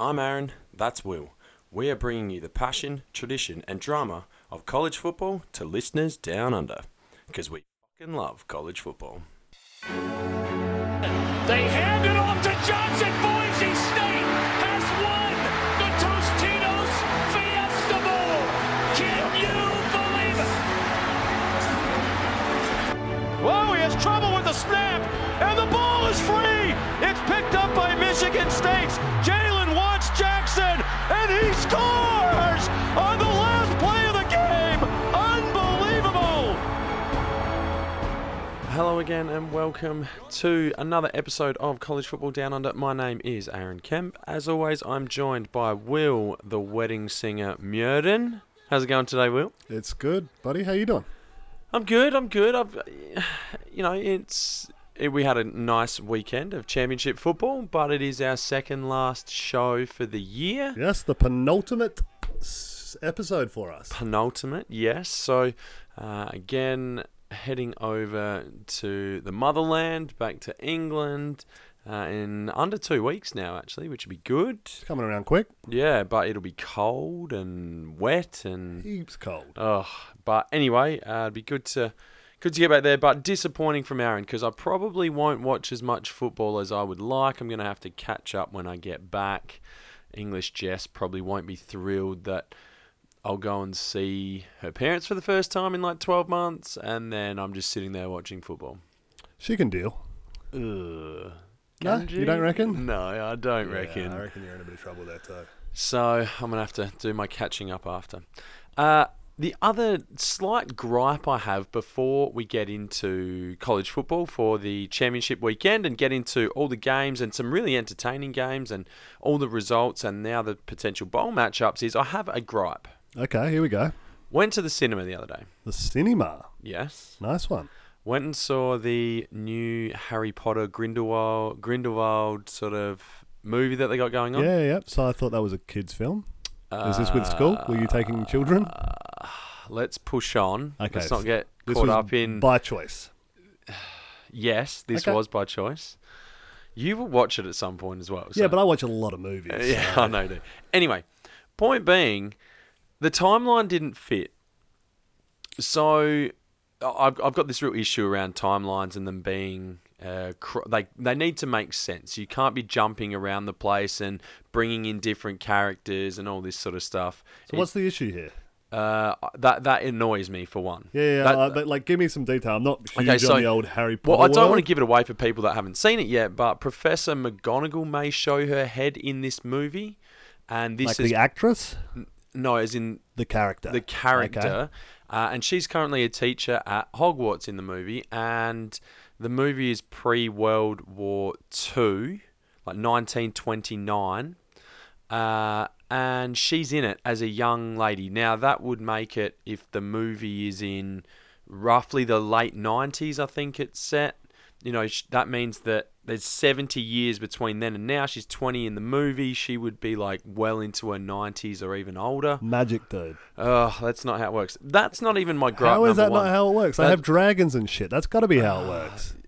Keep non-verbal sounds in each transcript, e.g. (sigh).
I'm Aaron, that's Will. We are bringing you the passion, tradition, and drama of college football to listeners down under. Because we fucking love college football. They hand it off to Johnson. Hello again, and welcome to another episode of College Football Down Under. My name is Aaron Kemp. As always, I'm joined by Will, the wedding singer Murden. How's it going today, Will? It's good, buddy. How you doing? I'm good. I'm good. I've, (sighs) you know, it's it, we had a nice weekend of championship football, but it is our second last show for the year. Yes, the penultimate episode for us. Penultimate, yes. So uh, again, heading over to the motherland, back to England. Uh, in under two weeks now, actually, which would be good. It's coming around quick. Yeah, but it'll be cold and wet and Heaps cold. Oh, but anyway, uh, it'd be good to good to get back there. But disappointing from Aaron because I probably won't watch as much football as I would like. I'm going to have to catch up when I get back. English Jess probably won't be thrilled that I'll go and see her parents for the first time in like 12 months, and then I'm just sitting there watching football. She can deal. Ugh. No, Can you don't reckon? No, I don't Yeah, reckon. I reckon you're in a bit of trouble there too. So I'm gonna have to do my catching up after. Uh, the other slight gripe I have before we get into college football for the championship weekend and get into all the games and some really entertaining games and all the results and now the potential bowl matchups is I have a gripe. Okay, here we go. Went to the cinema the other day. The cinema. Yes. Nice one. Went and saw the new Harry Potter Grindelwald Grindelwald sort of movie that they got going on. Yeah, yeah. So I thought that was a kids' film. Is this with school? Were you taking uh, children? Let's push on. Okay, Let's not get This caught was up in. by choice. yes, this Okay. was by choice. You will watch it at some point as well. Yeah, so- but I watch a lot of movies. (laughs) yeah, so- I know. Dude. Anyway, point being, the timeline didn't fit. So I've I've got this real issue around timelines and them being. Uh, cr- they they need to make sense. You can't be jumping around the place and bringing in different characters and all this sort of stuff. So what's the issue here? uh, that that annoys me for one. Yeah, yeah. That- uh, but like, give me some detail. I'm not huge Okay, so- on the old Harry Potter. Well, I don't want to give it away for people that haven't seen it yet, but Professor McGonagall may show her head in this movie, and this like is the actress, no, as in the character, the character, uh, and she's currently a teacher at Hogwarts in the movie, and the movie is pre World War Two, like 1929, uh, and she's in it as a young lady. Now that would make it if the movie is in roughly the late 90s, I think it's set. You know, that means that there's 70 years between then and now. She's 20 in the movie. She would be like well into her 90s or even older. Magic dude. Oh, that's not how it works. That's not even my gripe. How is that one. not how it works? They have dragons and shit. That's got to be how it works. (sighs)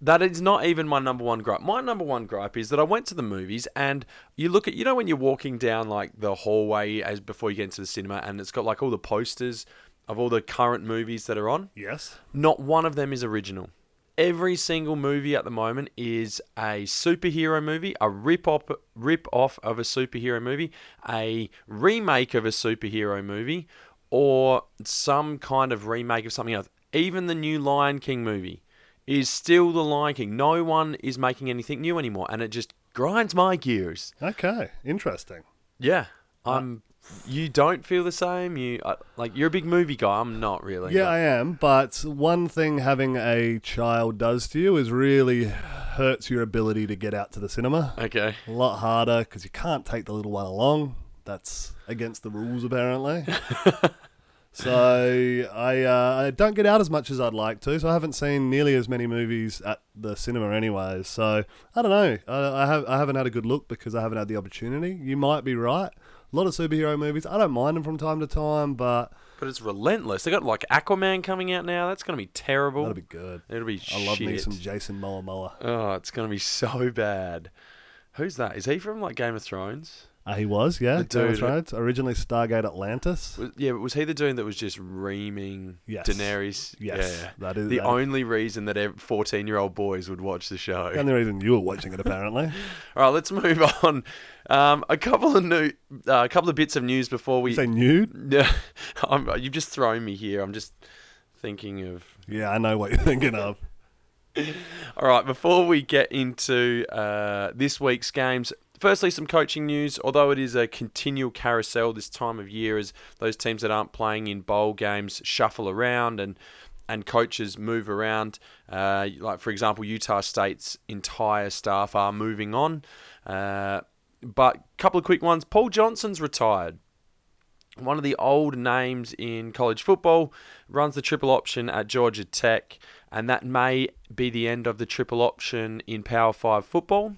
That is not even my number one gripe. My number one gripe is that I went to the movies and you look at, you know, when you're walking down like the hallway as before you get into the cinema and it's got like all the posters of all the current movies that are on. Yes. Not one of them is original. Every single movie at the moment is a superhero movie, a rip off, rip off of a superhero movie, a remake of a superhero movie, or some kind of remake of something else. Even the new Lion King movie is still the Lion King. No one is making anything new anymore, and it just grinds my gears. Okay. Interesting. Yeah, uh, I'm. You don't feel the same. You uh, like you're a big movie guy. I'm not really. Yeah, I am. But one thing having a child does to you is really hurts your ability to get out to the cinema. Okay. A lot harder because you can't take the little one along. That's against the rules, apparently. (laughs) so I uh, I don't get out as much as I'd like to. So I haven't seen nearly as many movies at the cinema, anyways. So I don't know. I, I have I haven't had a good look because I haven't had the opportunity. You might be right. A lot of superhero movies. I don't mind them from time to time, but But it's relentless. They got like Aquaman coming out now. That's gonna be terrible. that'll be good. It'll be I love me shit. some Jason Momoa. Oh, it's gonna be (laughs) so bad. Who's that? Is he from like Game of Thrones? Uh, he was, yeah. The dude- Thrones, originally Stargate Atlantis. Was, yeah, but was he the dude that was just reaming Yes. Daenerys? Yes, Yeah. that is the that- only reason that fourteen-year-old boys would watch the show. The only reason you were watching it, apparently. (laughs) All right, let's move (laughs) on. Um, a couple of new, uh, a couple of bits of news before we. You say nude? (laughs) Yeah, I'm, you've just thrown me here. I'm just thinking of. Yeah, I know what you're thinking of. All right, before we get into uh, this week's games, firstly, some coaching news. Although it is a continual carousel this time of year, as those teams that aren't playing in bowl games shuffle around and and coaches move around. Uh, like for example, Utah State's entire staff are moving on. Uh, but a couple of quick ones. Paul Johnson's retired one of the old names in college football, runs the triple option at Georgia Tech, and that may be the end of the triple option in Power 5 football.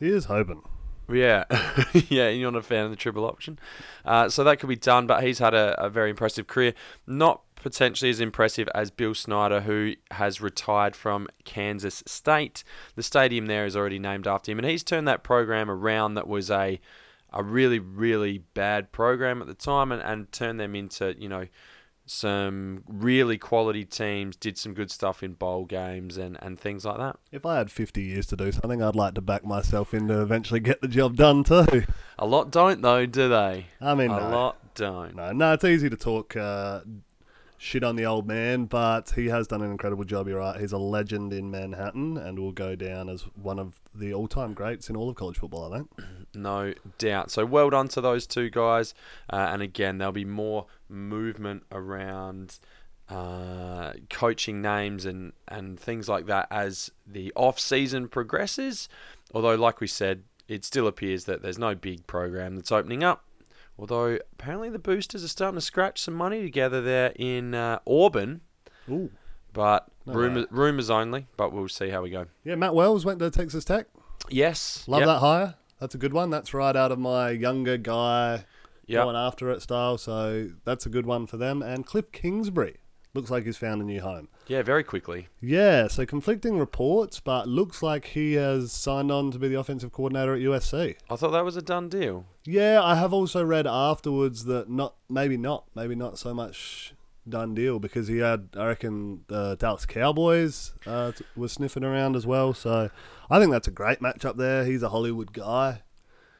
He is hoping. Yeah, (laughs) yeah, you're not a fan of the triple option. Uh, so that could be done, but he's had a, a very impressive career. Not potentially as impressive as Bill Snyder, who has retired from Kansas State. The stadium there is already named after him, and he's turned that program around that was a a really, really bad program at the time and, and turned them into, you know, some really quality teams, did some good stuff in bowl games and, and things like that. If I had 50 years to do something, I'd like to back myself in to eventually get the job done too. A lot don't, though, do they? I mean, a no. lot don't. No, no, it's easy to talk uh, shit on the old man, but he has done an incredible job. You're right. He's a legend in Manhattan and will go down as one of the all-time greats in all of college football. I think. (clears throat) No doubt. So well done to those two guys. Uh, and again, there'll be more movement around uh, coaching names and, and things like that as the off season progresses. Although, like we said, it still appears that there's no big program that's opening up. Although apparently the boosters are starting to scratch some money together there in uh, Auburn, Ooh. but No rumor, rumors only. But we'll see how we go. Yeah, Matt Wells went to Texas Tech. Yes, Love yep, that hire. That's a good one. That's right out of my younger guy Yep. going after it style. So that's a good one for them. And Cliff Kingsbury looks like he's found a new home. Yeah, very quickly. Yeah, so conflicting reports, but looks like he has signed on to be the offensive coordinator at USC. I thought that was a done deal. Yeah, I have also read afterwards that not maybe not maybe not so much done deal because he had I reckon the Dallas Cowboys uh, was sniffing around as well. So I think that's a great matchup there. He's a Hollywood guy.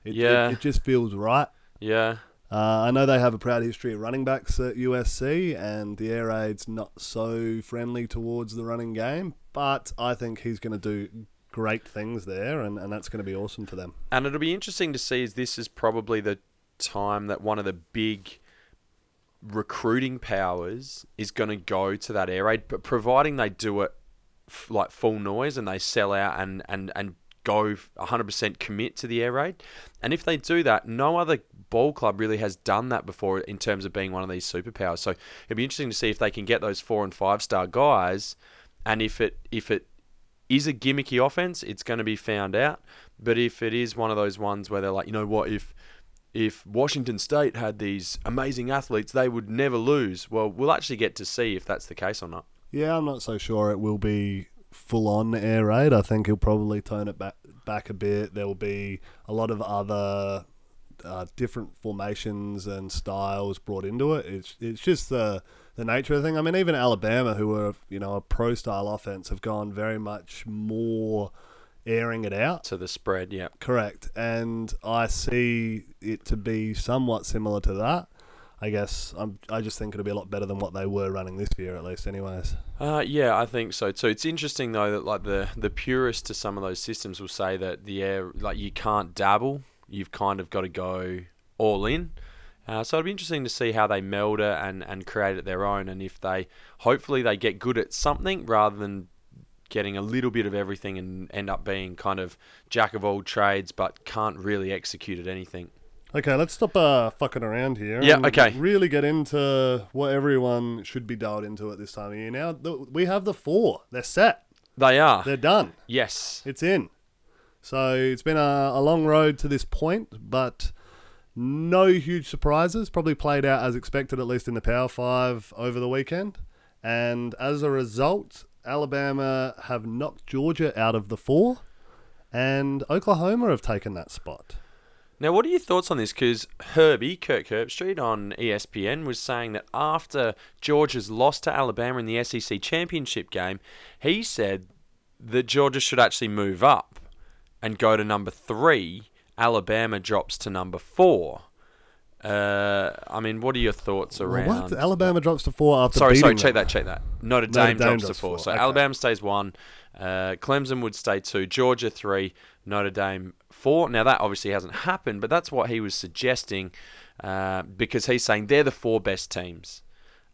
It, it- Yeah. it, just feels right. Yeah. Uh, I know they have a proud history of running backs at USC, and the air raid's not so friendly towards the running game. But I think he's going to do great things there, and, and that's going to be awesome for them. And it'll be interesting to see as this is probably the time that one of the big recruiting powers is going to go to that air raid, but providing they do it f- like full noise and they sell out and, and, and go 100% commit to the air raid. And if they do that, no other ball club really has done that before in terms of being one of these superpowers. So it'll be interesting to see if they can get those four and five star guys and if it if it is a gimmicky offense, it's going to be found out. But if it is one of those ones where they're like, you know what, if if Washington State had these amazing athletes, they would never lose. Well, we'll actually get to see if that's the case or not. Yeah, I'm not so sure it will be full on air raid. I think he'll probably tone it back back a bit. There will be a lot of other uh, different formations and styles brought into it. It's it's just the the nature of the thing. I mean, even Alabama, who were you know a pro style offense, have gone very much more airing it out. To the spread, yeah. Correct, and I see it to be somewhat similar to that. I guess I'm, I just think it'll be a lot better than what they were running this year, at least, anyways. Uh, yeah, I think so too. It's interesting though that like the the purists to some of those systems will say that the air like you can't dabble. You've kind of got to go all in. Uh, so it'll be interesting to see how they meld it and, and create it their own, and if they hopefully they get good at something rather than getting a little bit of everything and end up being kind of jack of all trades but can't really execute at anything. Okay, let's stop uh, fucking around here. Yeah, and okay. Really get into what everyone should be dialed into at this time of year. Now, the, we have the four. They're set. They are. They're done. yes. It's in. So it's been a, a long road to this point, but no huge surprises. Probably played out as expected, at least in the Power Five over the weekend. And as a result, Alabama have knocked Georgia out of the four, and Oklahoma have taken that spot. Now, what are your thoughts on this? Because Herbie, Kirk Herbstreit on ESPN, was saying that after Georgia's loss to Alabama in the SEC championship game, he said that Georgia should actually move up and go to number three. Alabama drops to number four. Uh, I mean, what are your thoughts around? what? Alabama drops to four after sorry, sorry, beating check them. that, check that. Notre Notre Dame, Dame drops to four. four, So okay. Alabama stays one, uh, Clemson would stay two, Georgia three, Notre Dame four. Now that obviously hasn't happened, but that's what he was suggesting uh, because he's saying they're the four best teams.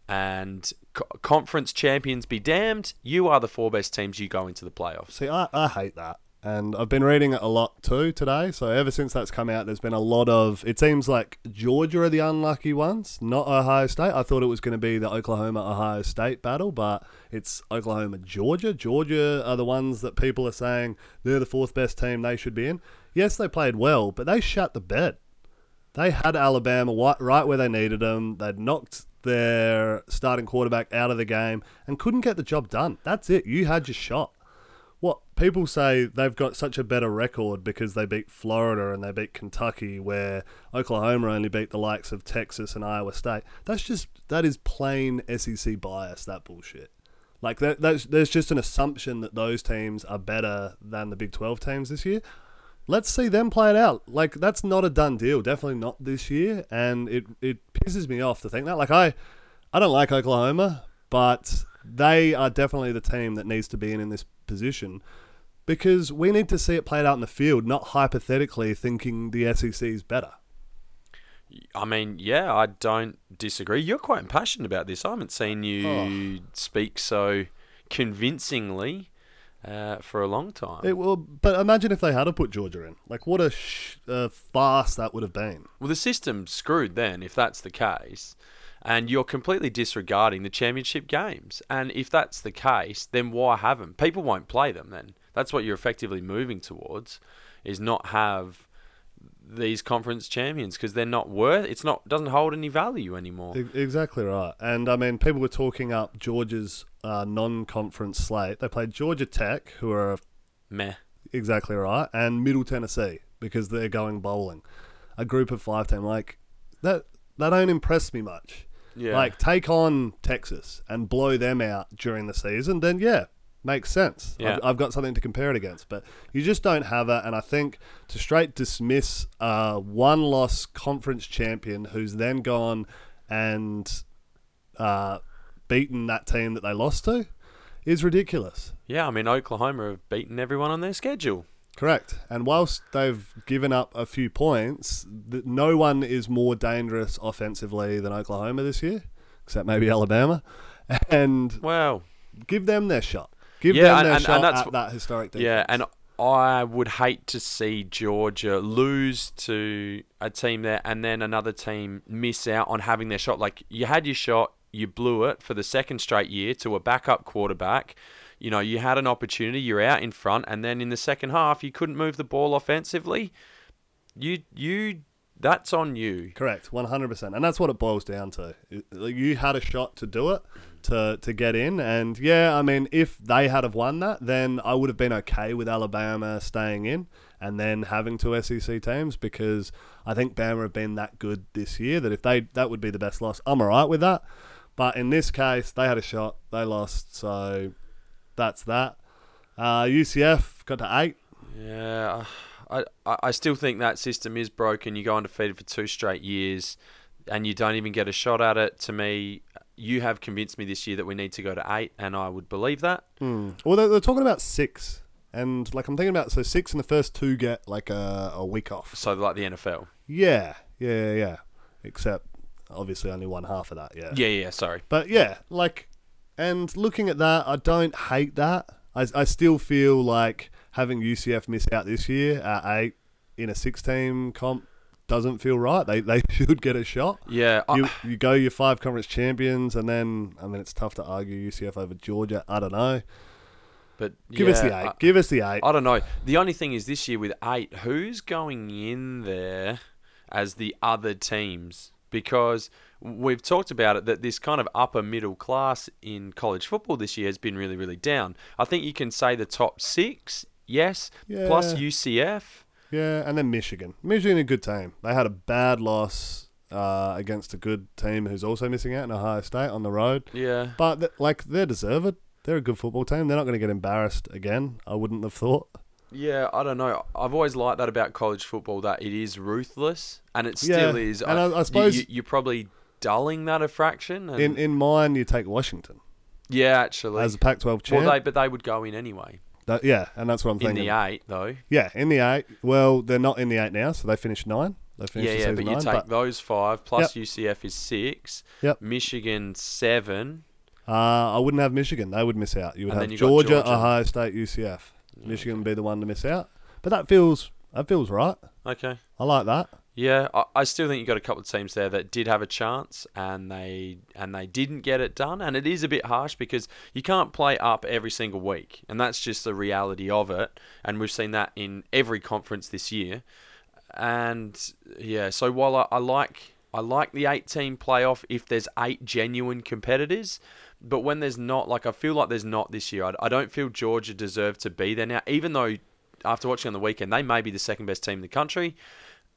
And co- conference champions be damned, you are the four best teams. You go into the playoffs. See, I, I hate that. And I've been reading it a lot too today. So ever since that's come out, there's been a lot of. It seems like Georgia are the unlucky ones, not Ohio State. I thought it was going to be the Oklahoma Ohio State battle, but it's Oklahoma Georgia. Georgia are the ones that people are saying they're the fourth best team they should be in. Yes, they played well, but they shut the bed. They had Alabama right where they needed them. They'd knocked their starting quarterback out of the game and couldn't get the job done. That's it. You had your shot. What people say they've got such a better record because they beat Florida and they beat Kentucky, where Oklahoma only beat the likes of Texas and Iowa State. That's just that is plain SEC bias. That bullshit. Like that, there's just an assumption that those teams are better than the Big 12 teams this year. Let's see them play it out. Like that's not a done deal. Definitely not this year, and it it pisses me off to think that. Like I, I don't like Oklahoma, but they are definitely the team that needs to be in in this position because we need to see it played out in the field, not hypothetically thinking the SEC is better. I mean, yeah, I don't disagree. You're quite impassioned about this. I haven't seen you Oh. speak so convincingly uh, for a long time. It will, but imagine if they had to put Georgia in. Like what a, sh- a farce that would have been. Well, the system's screwed then, if that's the case. And you're completely disregarding the championship games. And if that's the case, then why have them? People won't play them then. That's what you're effectively moving towards, is not have these conference champions because they're not worth. It's not doesn't hold any value anymore. Exactly right. And I mean, people were talking up Georgia's uh, non-conference slate. They played Georgia Tech, who are Meh. exactly right, and Middle Tennessee because they're going bowling. A group of five team like that. That don't impress me much. Yeah. Like take on Texas and blow them out during the season, then yeah, makes sense. Yeah. I've, I've got something to compare it against. But you just don't have it, and I think to straight dismiss a one-loss conference champion who's then gone and uh, beaten that team that they lost to is ridiculous. Yeah, I mean Oklahoma have beaten everyone on their schedule. Correct. And whilst they've given up a few points, th- no one is more dangerous offensively than Oklahoma this year, except maybe Alabama. (laughs) And Well, give them their shot. Give Yeah, them and- their and- shot and that's at that historic defense. yeah, and I would hate to see Georgia lose to a team there and then another team miss out on having their shot. Like you had your shot, you blew it for the second straight year to a backup quarterback. You know, you had an opportunity, you're out in front, and then in the second half you couldn't move the ball offensively. You you that's on you. Correct, one hundred percent, and that's what it boils down to. You had a shot to do it, to to get in, and yeah, I mean, if they had have won that, then I would have been okay with Alabama staying in and then having two SEC teams because I think Bama have been that good this year that if they that would be the best loss. I'm alright with that, but in this case, they had a shot, they lost, so that's that. Uh, UCF got to eight. Yeah, I, I I still think that system is broken. You go undefeated for two straight years, and you don't even get a shot at it. To me, you have convinced me this year that we need to go to eight, and I would believe that. Well, they're, they're talking about six, and like I'm thinking about so six and the first two get like a, a week off. So like the NFL. Yeah, yeah, yeah, yeah. Except obviously only one half of that. Yeah. Yeah, yeah. Sorry. But yeah, like, and looking at that, I don't hate that. I, I still feel like having UCF miss out this year at eight in a six-team comp doesn't feel right. They they (laughs) should get a shot. Yeah, I- You you go your five conference champions, and then I mean it's tough to argue UCF over Georgia. I don't know. but Give us the eight. I- Give us the eight. I don't know. The only thing is this year with eight, who's going in there as the other teams? Because we've talked about it that this kind of upper middle class in college football this year has been really, really down. I think you can say the top six yes. Plus UCF. Yeah, and then Michigan. Michigan, a good team. They had a bad loss uh, against a good team who's also missing out in Ohio State on the road. Yeah. But th- like they're deserved. They're a good football team. They're not going to get embarrassed again. I wouldn't have thought. Yeah, I don't know. I've always liked that about college football that it is ruthless, and it still Yeah, is. and I- I suppose- you, you, are probably dulling that a fraction. And In in mine, you take Washington yeah, actually, as a Pac-12 champ. well, they but they would go in anyway That- yeah, and that's what I'm in thinking. the eight though. Yeah, in the eight. Well, they're not in the eight now, so they finished nine. They finished Yeah, yeah, but you nine. take those five plus UCF is six. Yep. Michigan seven. uh, I wouldn't have Michigan. They would miss out. You would And have Georgia, Georgia. Ohio State, UCF. Michigan would be the one to miss out. But that feels that feels right. Okay. I like that. Yeah, I, still think you got a couple of teams there that did have a chance and they and they didn't get it done. And it is a bit harsh because you can't play up every single week, and that's just the reality of it. And we've seen that in every conference this year. And yeah, so while I, I like I like the eight team playoff if there's eight genuine competitors, but when there's not, like I feel like there's not this year. I, I don't feel Georgia deserved to be there now, even though after watching on the weekend they may be the second best team in the country,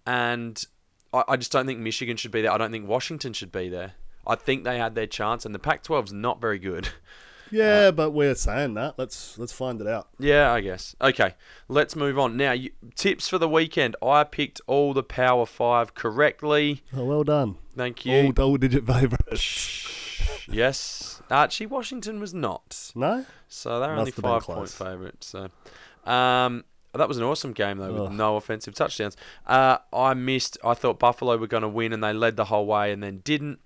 and I, I just don't think Michigan should be there. I don't think Washington should be there. I think they had their chance, and the Pac-12's not very good. (laughs) Yeah, but we're saying that. Let's let's find it out. Yeah, I guess. Okay, let's move on. Now, you, tips for the weekend. I picked all the Power Five correctly. Oh, well done. Thank you. All double digit favourites. (laughs) yes. Archie Washington was not. No? So they're Must only five point close. favourites. So, um, that was an awesome game though, with Ugh. no offensive touchdowns. Uh, I missed. I thought Buffalo were going to win, and they led the whole way, and then didn't.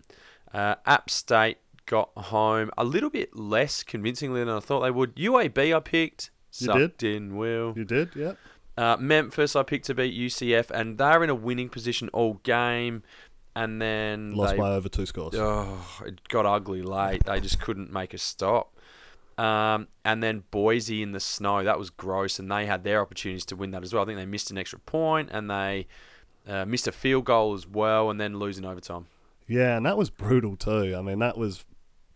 Uh, App State got home a little bit less convincingly than I thought they would. UAB I picked. You did. in, Will. You did? Yep. Uh, Memphis I picked to beat UCF, and they're in a winning position all game. And then Lost they by over two scores. Oh, it got ugly late. They just couldn't make a stop. Um, and then Boise in the snow, that was gross, and they had their opportunities to win that as well. I think they missed an extra point, and they uh, missed a field goal as well, and then losing overtime. Yeah, and that was brutal too. I mean, that was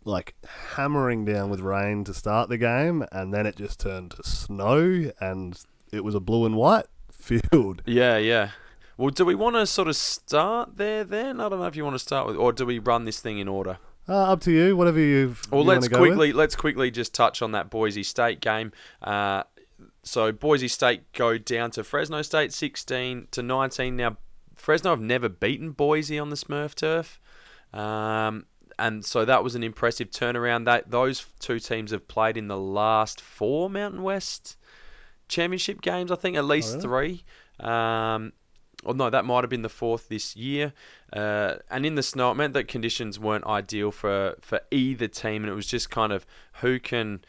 like hammering down with rain to start the game, and then it just turned to snow, and it was a blue and white (laughs) field. Yeah, yeah. Well, do we want to sort of start there then? I don't know if you want to start with, or do we run this thing in order? Uh, up to you, whatever you've. Well, you let's quickly let's quickly just touch on that Boise State game. Uh, so Boise State go down to Fresno State, sixteen to nineteen. Now Fresno have never beaten Boise on the Smurf turf, um, and so that was an impressive turnaround. That those two teams have played in the last four Mountain West championship games. I think at least really? three. Um, or no, that might have been the fourth this year. Uh, and in the snow, it meant that conditions weren't ideal for, for either team, and it was just kind of who can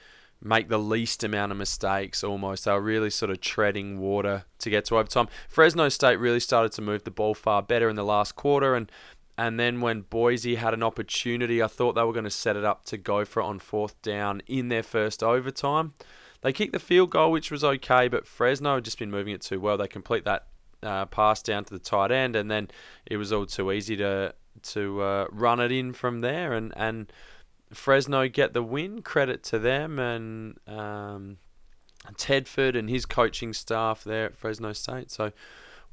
make the least amount of mistakes almost. They were really sort of treading water to get to overtime. Fresno State really started to move the ball far better in the last quarter, and and then when Boise had an opportunity, I thought they were going to set it up to go for it on fourth down in their first overtime. They kicked the field goal, which was okay, but Fresno had just been moving it too well. They complete that uh, pass down to the tight end, and then it was all too easy to to uh, run it in from there. And, and Fresno get the win. Credit to them and um, Tedford and his coaching staff there at Fresno State. So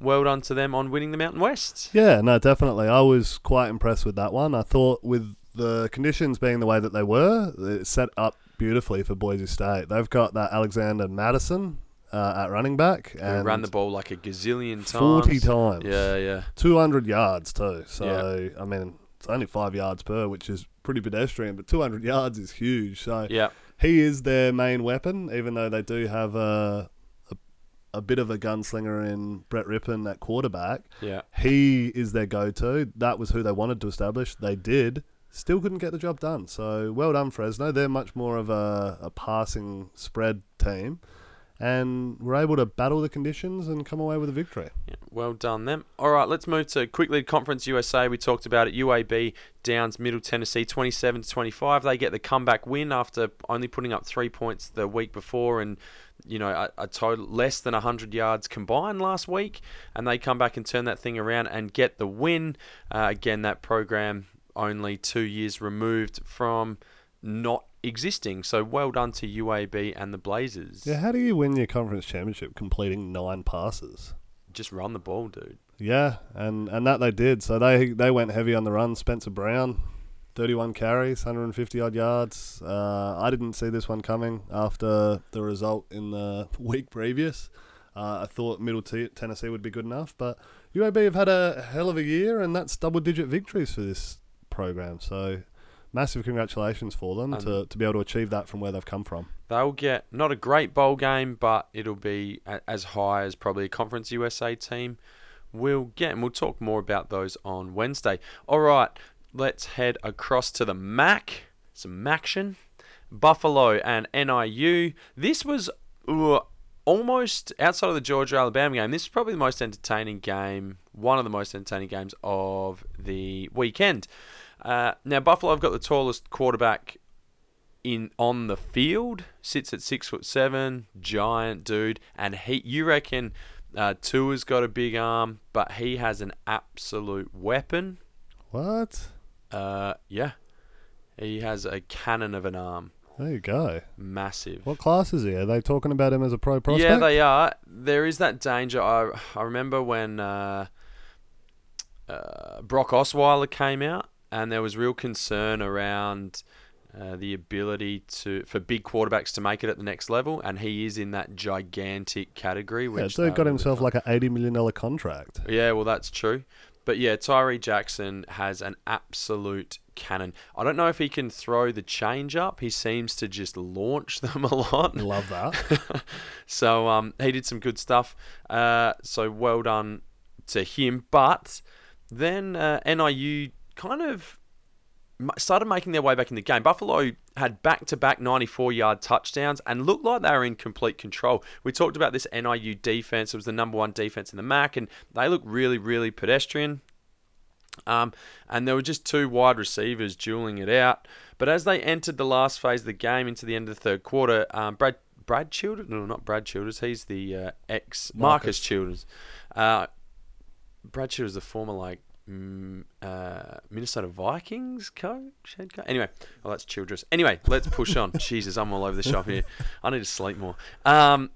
well done to them on winning the Mountain West. Yeah, no, definitely. I was quite impressed with that one. I thought with the conditions being the way that they were, it set up beautifully for Boise State. They've got that Alexander Mattison uh, at running back Who and ran the ball like a gazillion times. 40 times. Yeah, yeah. 200 yards too. So, I mean, it's only five yards per, which is pretty pedestrian, but 200 yards is huge. So, Yeah. he is their main weapon, even though they do have a, a, a bit of a gunslinger in Brett Rypien at quarterback. Yeah. He is their go to. That was who they wanted to establish. They did. Still couldn't get the job done. So well done, Fresno. They're much more of a, a passing spread team and were able to battle the conditions and come away with a victory. Yeah, well done them. All right, let's move to quickly Conference USA. We talked about it. UAB Downs Middle Tennessee 27 to 25. They get the comeback win after only putting up 3 points the week before and you know a, a total less than 100 yards combined last week and they come back and turn that thing around and get the win. Uh, again that program only 2 years removed from not existing. So well done to UAB and the Blazers. Yeah, how do you win your conference championship completing nine passes? Just run the ball, dude. Yeah, and, and that they did. So they they went heavy on the run. Spencer Brown, 31 carries, 150 odd yards. Uh, I didn't see this one coming after the result in the (laughs) week previous. Uh, I thought Middle T- Tennessee would be good enough, but UAB have had a hell of a year, and that's double digit victories for this program. So massive congratulations for them to, to be able to achieve that from where they've come from. They'll get not a great bowl game, but it'll be a, as high as probably a Conference USA team will get. And we'll talk more about those on Wednesday. All right, let's head across to the MAC. Some action. Buffalo and NIU. This was uh, almost outside of the Georgia Alabama game. This is probably the most entertaining game, one of the most entertaining games of the weekend. Uh, now Buffalo have got the tallest quarterback in on the field. Sits at six foot seven, giant dude, and he. You reckon uh, Tua's got a big arm, but he has an absolute weapon. What? Uh, yeah, he has a cannon of an arm, There you go. massive. What class is he? Are they talking about him as a pro prospect? Yeah, they are. There is that danger. I I remember when uh, uh, Brock Osweiler came out, and there was real concern around uh, the ability to for big quarterbacks to make it at the next level, and he is in that gigantic category. Yeah, Which dude got himself like an eighty million dollar contract. yeah, well, that's true. But yeah, Tyree Jackson has an absolute cannon. I don't know if he can throw the change up. He seems to just launch (laughs) them a lot. Love that. (laughs) so um, he did some good stuff. Uh, so well done to him. But then uh, NIU kind of started making their way back in the game. Buffalo had back-to-back 94-yard touchdowns and looked like they were in complete control. We talked about this NIU defense. It was the number one defense in the MAC, and they looked really, really pedestrian. Um, and there were just two wide receivers dueling it out. But as they entered the last phase of the game into the end of the third quarter, um, Brad Brad Childers, no, not Brad Childers, he's the uh, ex Marcus, Marcus. Childers. Uh, Brad Childers, the former like uh, Minnesota Vikings coach, head coach. Anyway, well that's Childress. Anyway, let's push on. (laughs) Jesus, I'm all over the shop here. I need to sleep more. Um,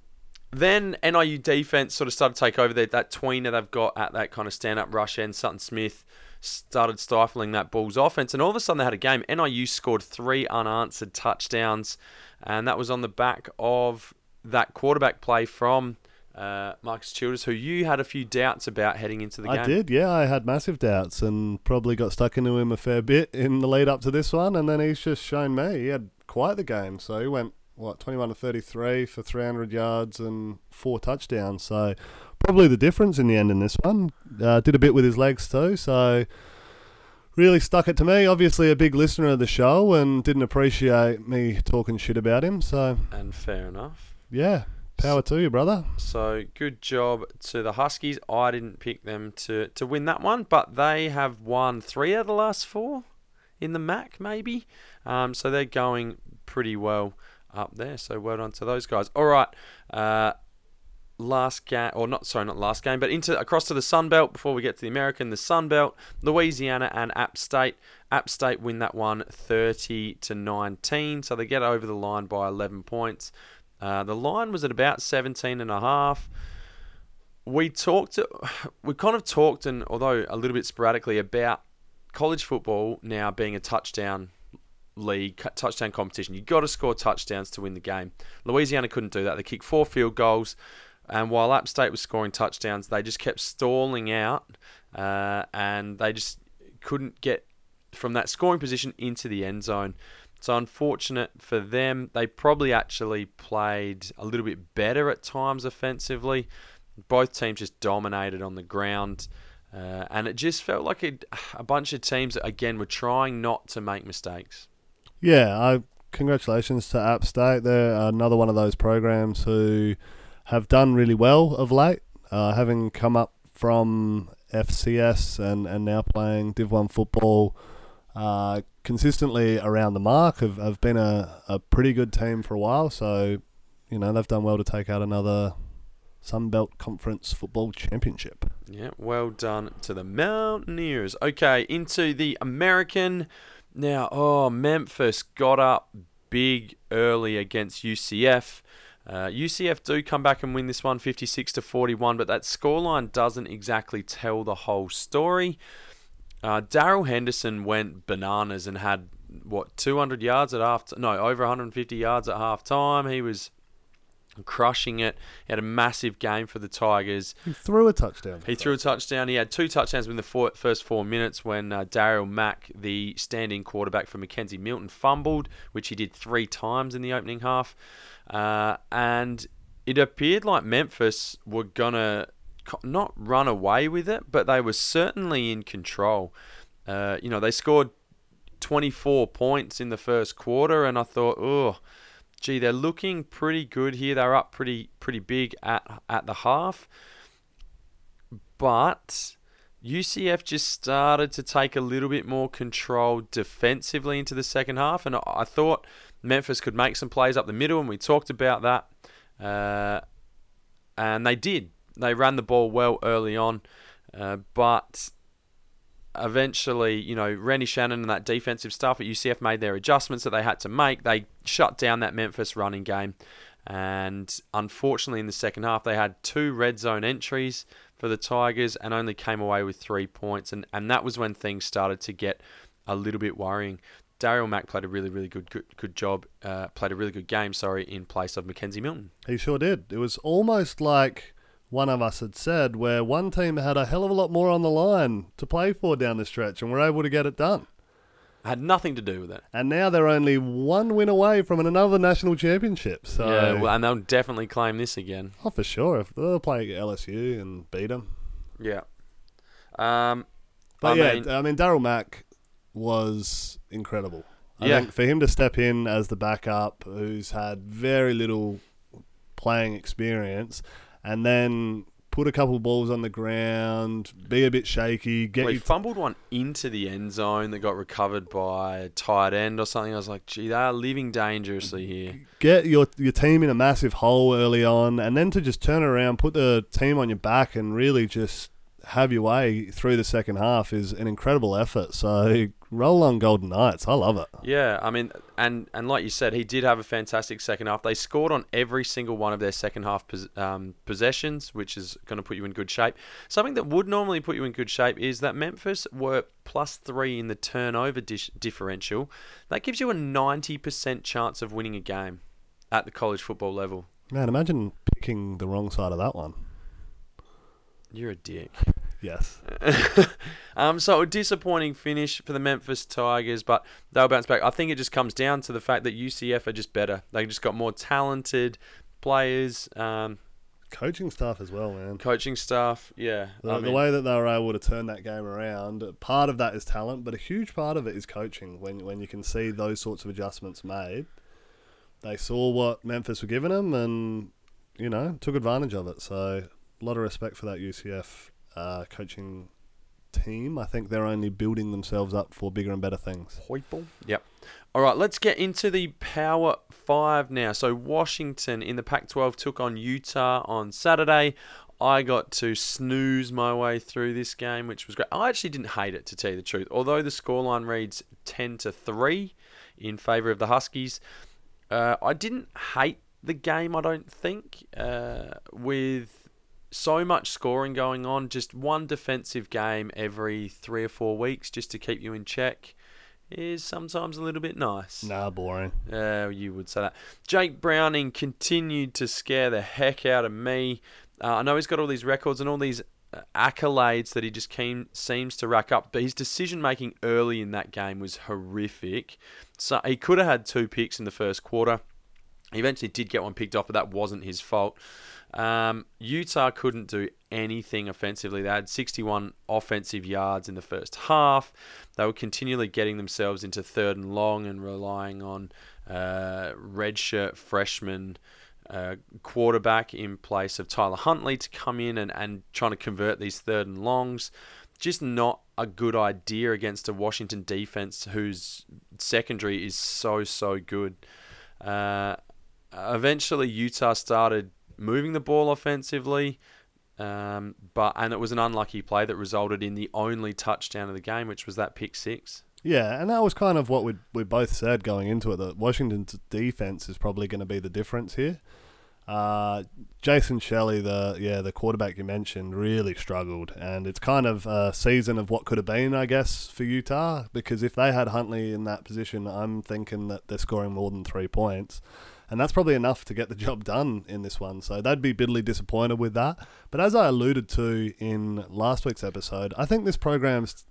then NIU defense sort of started to take over there. That tweener they've got at that kind of stand up rush end, Sutton Smith started stifling that Bulls offense, and all of a sudden they had a game. NIU scored three unanswered touchdowns, and that was on the back of that quarterback play from uh, Marcus Childers, who you had a few doubts about heading into the game. I did, yeah. I had massive doubts and probably got stuck into him a fair bit in the lead up to this one, and then he's just shown me he had quite the game. So he went what twenty one to thirty three for three hundred yards and four touchdowns. So probably the difference in the end in this one. Uh, did a bit with his legs too, so really stuck it to me. Obviously, a big listener of the show and didn't appreciate me talking shit about him. So And fair enough. yeah, power to you, brother. So good job to the Huskies. I didn't pick them to, to win that one, but they have won three out of the last four in the MAC, maybe. Um, so they're going pretty well up there. So well done to those guys. All right. Uh, last game, or not, sorry, not last game, but into across to the Sun Belt before we get to the American. The Sun Belt, Louisiana and App State. App State win that one 30 to 19, so they get over the line by 11 points. Uh, the line was at about 17 and a half. We talked, we kind of talked, and although a little bit sporadically, about college football now being a touchdown league, touchdown competition. You've got to score touchdowns to win the game. Louisiana couldn't do that. They kicked four field goals, and while App State was scoring touchdowns, they just kept stalling out, uh, and they just couldn't get from that scoring position into the end zone. So unfortunate for them. They probably actually played a little bit better at times offensively. Both teams just dominated on the ground. Uh, and it just felt like a, a bunch of teams again, were trying not to make mistakes. Yeah, congratulations to App State. They're another one of those programs who have done really well of late, uh, having come up from FCS and, and now playing Div 1 football uh, consistently around the mark. Have, have been a, a pretty good team for a while, so, you know, they've done well to take out another Sunbelt Conference Football Championship. Yeah, well done to the Mountaineers. Okay, into the American. Now, oh, Memphis got up big early against UCF. Uh, UCF do come back and win this one 56 to 41, but that scoreline doesn't exactly tell the whole story. Uh, Darrell Henderson went bananas and had what 200 yards at half no over 150 yards at half time. He was crushing it. He had a massive game for the Tigers. He threw a touchdown. He threw a touchdown. He had two touchdowns within the four, first four minutes when uh, Darriel Mack, the standing quarterback for McKenzie Milton, fumbled, which he did three times in the opening half. Uh, and it appeared like Memphis were going to not run away with it, but they were certainly in control. Uh, you know, they scored 24 points in the first quarter, and I thought, oh, gee, they're looking pretty good here. They're up pretty pretty big at at the half, but UCF just started to take a little bit more control defensively into the second half, and I thought Memphis could make some plays up the middle, and we talked about that, uh, and they did. They ran the ball well early on, uh, but eventually, you know, Randy Shannon and that defensive stuff at UCF made their adjustments that they had to make. They shut down that Memphis running game. And unfortunately, in the second half, they had two red zone entries for the Tigers and only came away with three points. And, and that was when things started to get a little bit worrying. Darriel Mack played a really, really good, good, good job. Uh, played a really good game, sorry, in place of McKenzie Milton. He sure did. It was almost like one of us had said, where one team had a hell of a lot more on the line to play for down the stretch and were able to get it done. Had nothing to do with it. And now they're only one win away from another national championship. So yeah, well, and they'll definitely claim this again. Oh, for sure. If they'll play LSU and beat them. Yeah. Um, but I yeah, mean- I mean, Darriel Mack was incredible. I Yeah. think for him to step in as the backup, who's had very little playing experience, and then put a couple balls on the ground, be a bit shaky, get Well, he fumbled one into the end zone that got recovered by a tight end or something. I was like, gee, they are living dangerously here. get your your team in a massive hole early on, and then to just turn around, put the team on your back, and really just have your way through the second half is an incredible effort. So roll on Golden Knights, I love it. Yeah, I mean, and and like you said, he did have a fantastic second half. They scored on every single one of their second half pos- um, possessions, which is going to put you in good shape. Something that would normally put you in good shape is that Memphis were plus three in the turnover dish- differential. That gives you a ninety percent chance of winning a game at the college football level. Man, imagine picking the wrong side of that one. You're a dick. (laughs) (laughs) Yes. um, so a disappointing finish for the Memphis Tigers, but they'll bounce back. I think it just comes down to the fact that UCF are just better. They just got more talented players, um, Coaching staff as well, man. coaching staff. Yeah, The, I the way that they were able to turn that game around, part of that is talent, but a huge part of it is coaching. When when you can see those sorts of adjustments made, they saw what Memphis were giving them, and you know took advantage of it. So a lot of respect for that UCF uh, coaching team. I think they're only building themselves up for bigger and better things. Heupel. Yep. All right, let's get into the Power Five now. So Washington in the Pac-12 took on Utah on Saturday. I got to snooze my way through this game, which was great. I actually didn't hate it, to tell you the truth. Although the scoreline reads ten to three in favour of the Huskies, uh, I didn't hate the game. I don't think uh, with so much scoring going on, just one defensive game every three or four weeks, just to keep you in check is sometimes a little bit nice. Nah, boring. Uh, you would say that. Jake Browning continued to scare the heck out of me. Uh, I know he's got all these records and all these uh, accolades that he just came, seems to rack up, but his decision making early in that game was horrific. So he could have had two picks in the first quarter. He eventually did get one picked off, but that wasn't his fault. Um, Utah couldn't do anything offensively. They had 61 offensive yards in the first half. They were continually getting themselves into third and long and relying on uh, redshirt freshman uh, quarterback in place of Tyler Huntley to come in and, and trying to convert these third and longs. Just not a good idea against a Washington defense whose secondary is so, so good. Uh, eventually, Utah started moving the ball offensively, um, but and it was an unlucky play that resulted in the only touchdown of the game, which was that pick six. Yeah, and that was kind of what we we both said going into it that Washington's defense is probably going to be the difference here. Uh, Jason Shelley, the yeah the quarterback you mentioned, really struggled, and it's kind of a season of what could have been, I guess, for Utah. Because if they had Huntley in that position, I'm thinking that they're scoring more than three points, and that's probably enough to get the job done in this one. So they'd be bitterly disappointed with that. But as I alluded to in last week's episode, I think this program's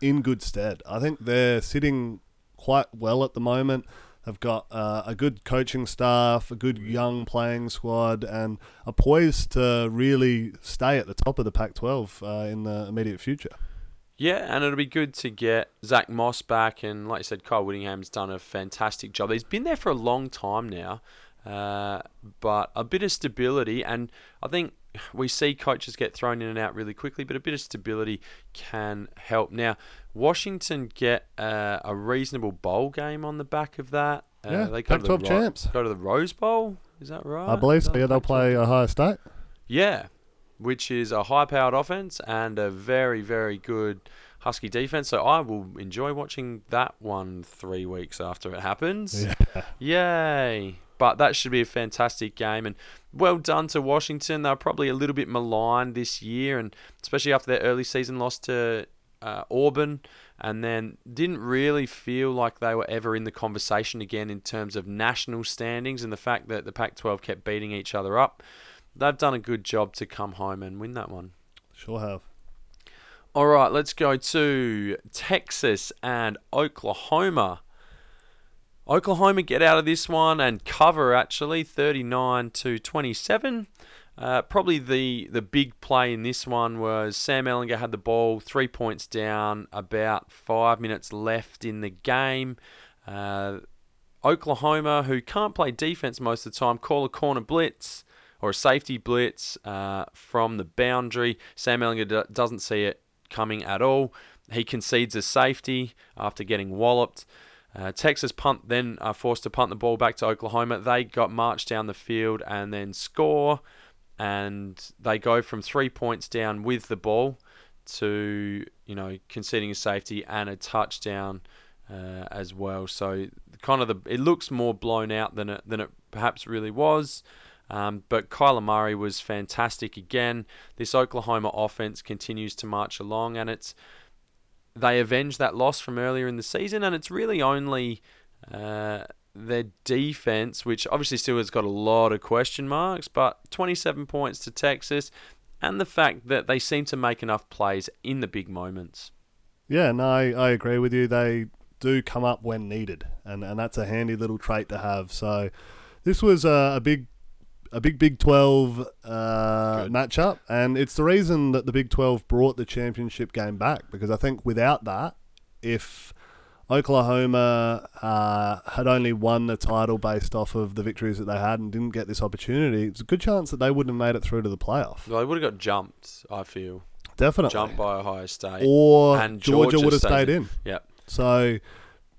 in good stead. I think they're sitting quite well at the moment. They've got uh, a good coaching staff, a good young playing squad, and are poised to really stay at the top of the Pac 12 uh, in the immediate future. Yeah, and it'll be good to get Zach Moss back. And like you said, Kyle Whittingham's done a fantastic job. He's been there for a long time now, uh, but a bit of stability. And I think we see coaches get thrown in and out really quickly, but a bit of stability can help. Now, Washington get uh, a reasonable bowl game on the back of that. Uh, Yeah, they go to the Pac-12 champs. Go to the Rose Bowl. Is that right? I believe so. Yeah, they'll Pac-12? play Ohio State. Yeah, which is a high-powered offense and a very, very good Husky defense. So I will enjoy watching that one three weeks after it happens. Yeah. Yay! But that should be a fantastic game, and well done to Washington. They're probably a little bit maligned this year, and especially after their early season loss to uh, Auburn, and then didn't really feel like they were ever in the conversation again in terms of national standings, and the fact that the Pac-12 kept beating each other up. They've done a good job to come home and win that one. Sure have. All right, let's go to Texas and Oklahoma. Oklahoma get out of this one and cover actually 39 to 27. Uh, probably the the big play in this one was Sam Ehlinger had the ball, three points down, about five minutes left in the game. Uh, Oklahoma, who can't play defense most of the time, call a corner blitz or a safety blitz uh, from the boundary. Sam Ehlinger do- doesn't see it coming at all. He concedes a safety after getting walloped. Uh, Texas punt then are forced to punt the ball back to Oklahoma. They got marched down the field and then score, and they go from three points down with the ball to you know conceding a safety and a touchdown uh, as well. So kind of the it looks more blown out than it than it perhaps really was. Um, but Kyler Murray was fantastic again. This Oklahoma offense continues to march along, and it's they avenge that loss from earlier in the season, and it's really only uh, their defense, which obviously still has got a lot of question marks, but 27 points to Texas, and the fact that they seem to make enough plays in the big moments. Yeah, no, I, I agree with you. They do come up when needed, and, and that's a handy little trait to have. So this was a, a big, a big Big Twelve uh, matchup, and it's the reason that the Big Twelve brought the championship game back because I think without that, if Oklahoma uh, had only won the title based off of the victories that they had and didn't get this opportunity, it's a good chance that they wouldn't have made it through to the playoff. Well, they would have got jumped, I feel. Definitely, Jumped by Ohio State. or and Georgia, Georgia would have stays stayed in. in. Yep. So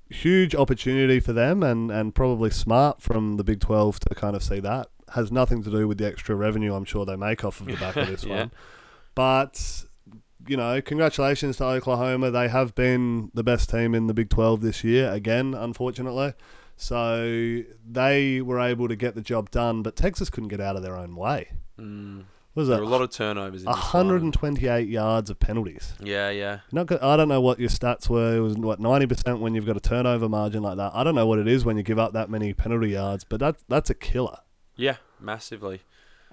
huge opportunity for them and, and probably smart from the Big 12 to kind of see that. Has nothing to do with the extra revenue I'm sure they make off of the back of this (laughs) Yeah. one. But, you know, congratulations to Oklahoma. They have been the best team in the Big 12 this year, again, unfortunately. So they were able to get the job done, but Texas couldn't get out of their own way. Mm. Was There it were a lot of turnovers in this one. 128 yards of penalties? Yeah, yeah. Not good. I don't know what your stats were. It was what ninety percent when you've got a turnover margin like that. I don't know what it is when you give up that many penalty yards, but that's that's a killer. Yeah, massively.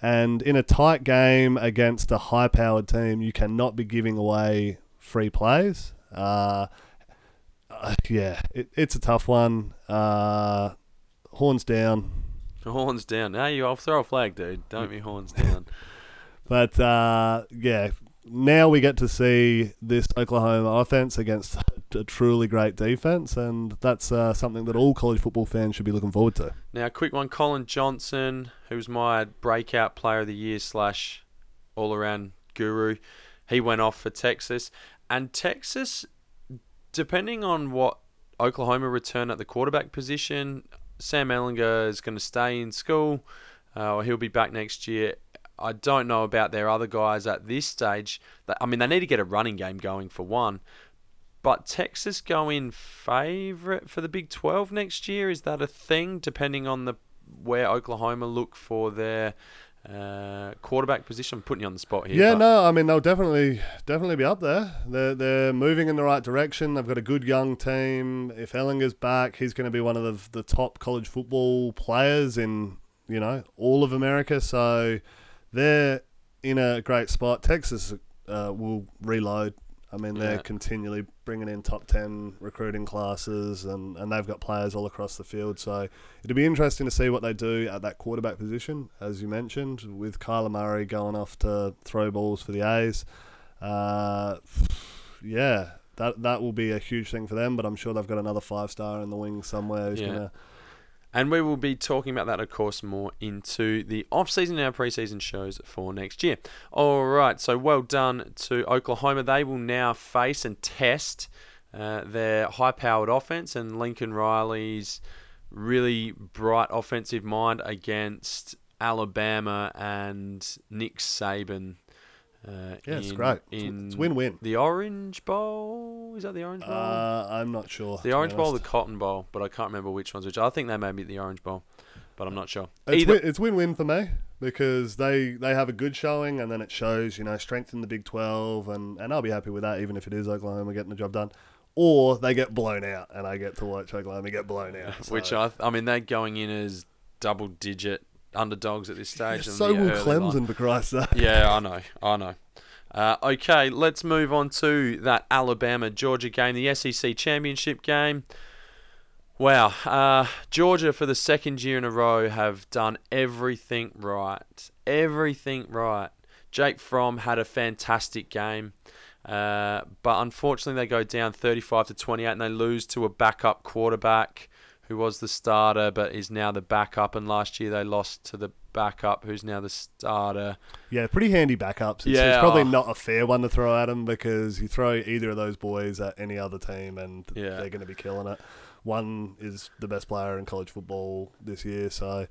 And in a tight game against a high-powered team, you cannot be giving away free plays. Uh, uh, yeah, it, it's a tough one. Uh, horns down. Horns down. Now you, I'll throw a flag, dude. Don't be horns (laughs) down. But uh, yeah, now we get to see this Oklahoma offense against a truly great defense, and that's uh, something that all college football fans should be looking forward to. Now, quick one. Collin Johnson, who's my breakout player of the year slash all around guru, he went off for Texas, and Texas, depending on what Oklahoma return at the quarterback position, Sam Ehlinger is going to stay in school, uh, or he'll be back next year. I don't know about their other guys at this stage. I mean, they need to get a running game going for one. But Texas go in favourite for the Big 12 next year. Is that a thing, depending on the where Oklahoma look for their uh, quarterback position? I'm putting you on the spot here. Yeah, but- no, I mean they'll definitely definitely be up there. They're they're moving in the right direction. They've got a good young team. If Ehlinger's back, he's going to be one of the the top college football players in you know all of America. So they're in a great spot. Texas uh, will reload. I mean, they're Yeah. continually bringing in top 10 recruiting classes and, and they've got players all across the field. So it'll be interesting to see what they do at that quarterback position, as you mentioned, with Kyler Murray going off to throw balls for the A's. Uh, yeah, that that will be a huge thing for them, but I'm sure they've got another five star in the wings somewhere who's Yeah. going to. And we will be talking about that, of course, more into the off-season and our preseason shows for next year. All right, so well done to Oklahoma. They will now face and test uh, their high-powered offense and Lincoln Riley's really bright offensive mind against Alabama and Nick Saban. Uh, Yeah, it's in- great. It's- In it's win-win. The Orange Bowl is that the Orange Bowl? Uh, I'm not sure. The Orange Bowl, the. Cotton Bowl, but I can't remember which one's which. I think they may be the Orange Bowl, but I'm not sure. It's, Either, win, it's win-win for me because they, they have a good showing and then it shows, you know, strength in the Big 12 and, and I'll be happy with that even if it is Oklahoma getting the job done. Or they get blown out and I get to watch Oklahoma get blown out. (laughs) which so. I, I mean, they're going in as double-digit underdogs at this stage. Yeah, so will early line. Clemson, for Christ's sake. Yeah, I know, I know. Uh, okay, let's move on to that Alabama Georgia game, the SEC championship game. Wow, uh, Georgia for the second year in a row have done everything right. Everything right. Jake Fromm had a fantastic game, uh, but unfortunately they go down 35 to 28 and they lose to a backup quarterback who was the starter but is now the backup. And last year they lost to the backup who's now the starter. Yeah, pretty handy backups. It's, Yeah, it's probably oh. not a fair one to throw at them because you throw either of those boys at any other team and Yeah. they're going to be killing it. One is the best player in college football this year, so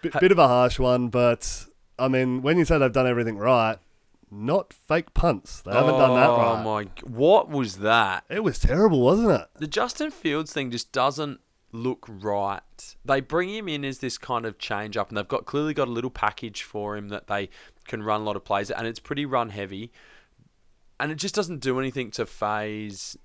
bit, Ha- bit of a harsh one. But I mean, when you say they've done everything right, not fake punts. They haven't done that Oh my! g- What was that? It was terrible, wasn't it? The Justin Fields thing just doesn't look right. They bring him in as this kind of change up, and they've got clearly got a little package for him that they can run a lot of plays, and it's pretty run heavy, and it just doesn't do anything to phase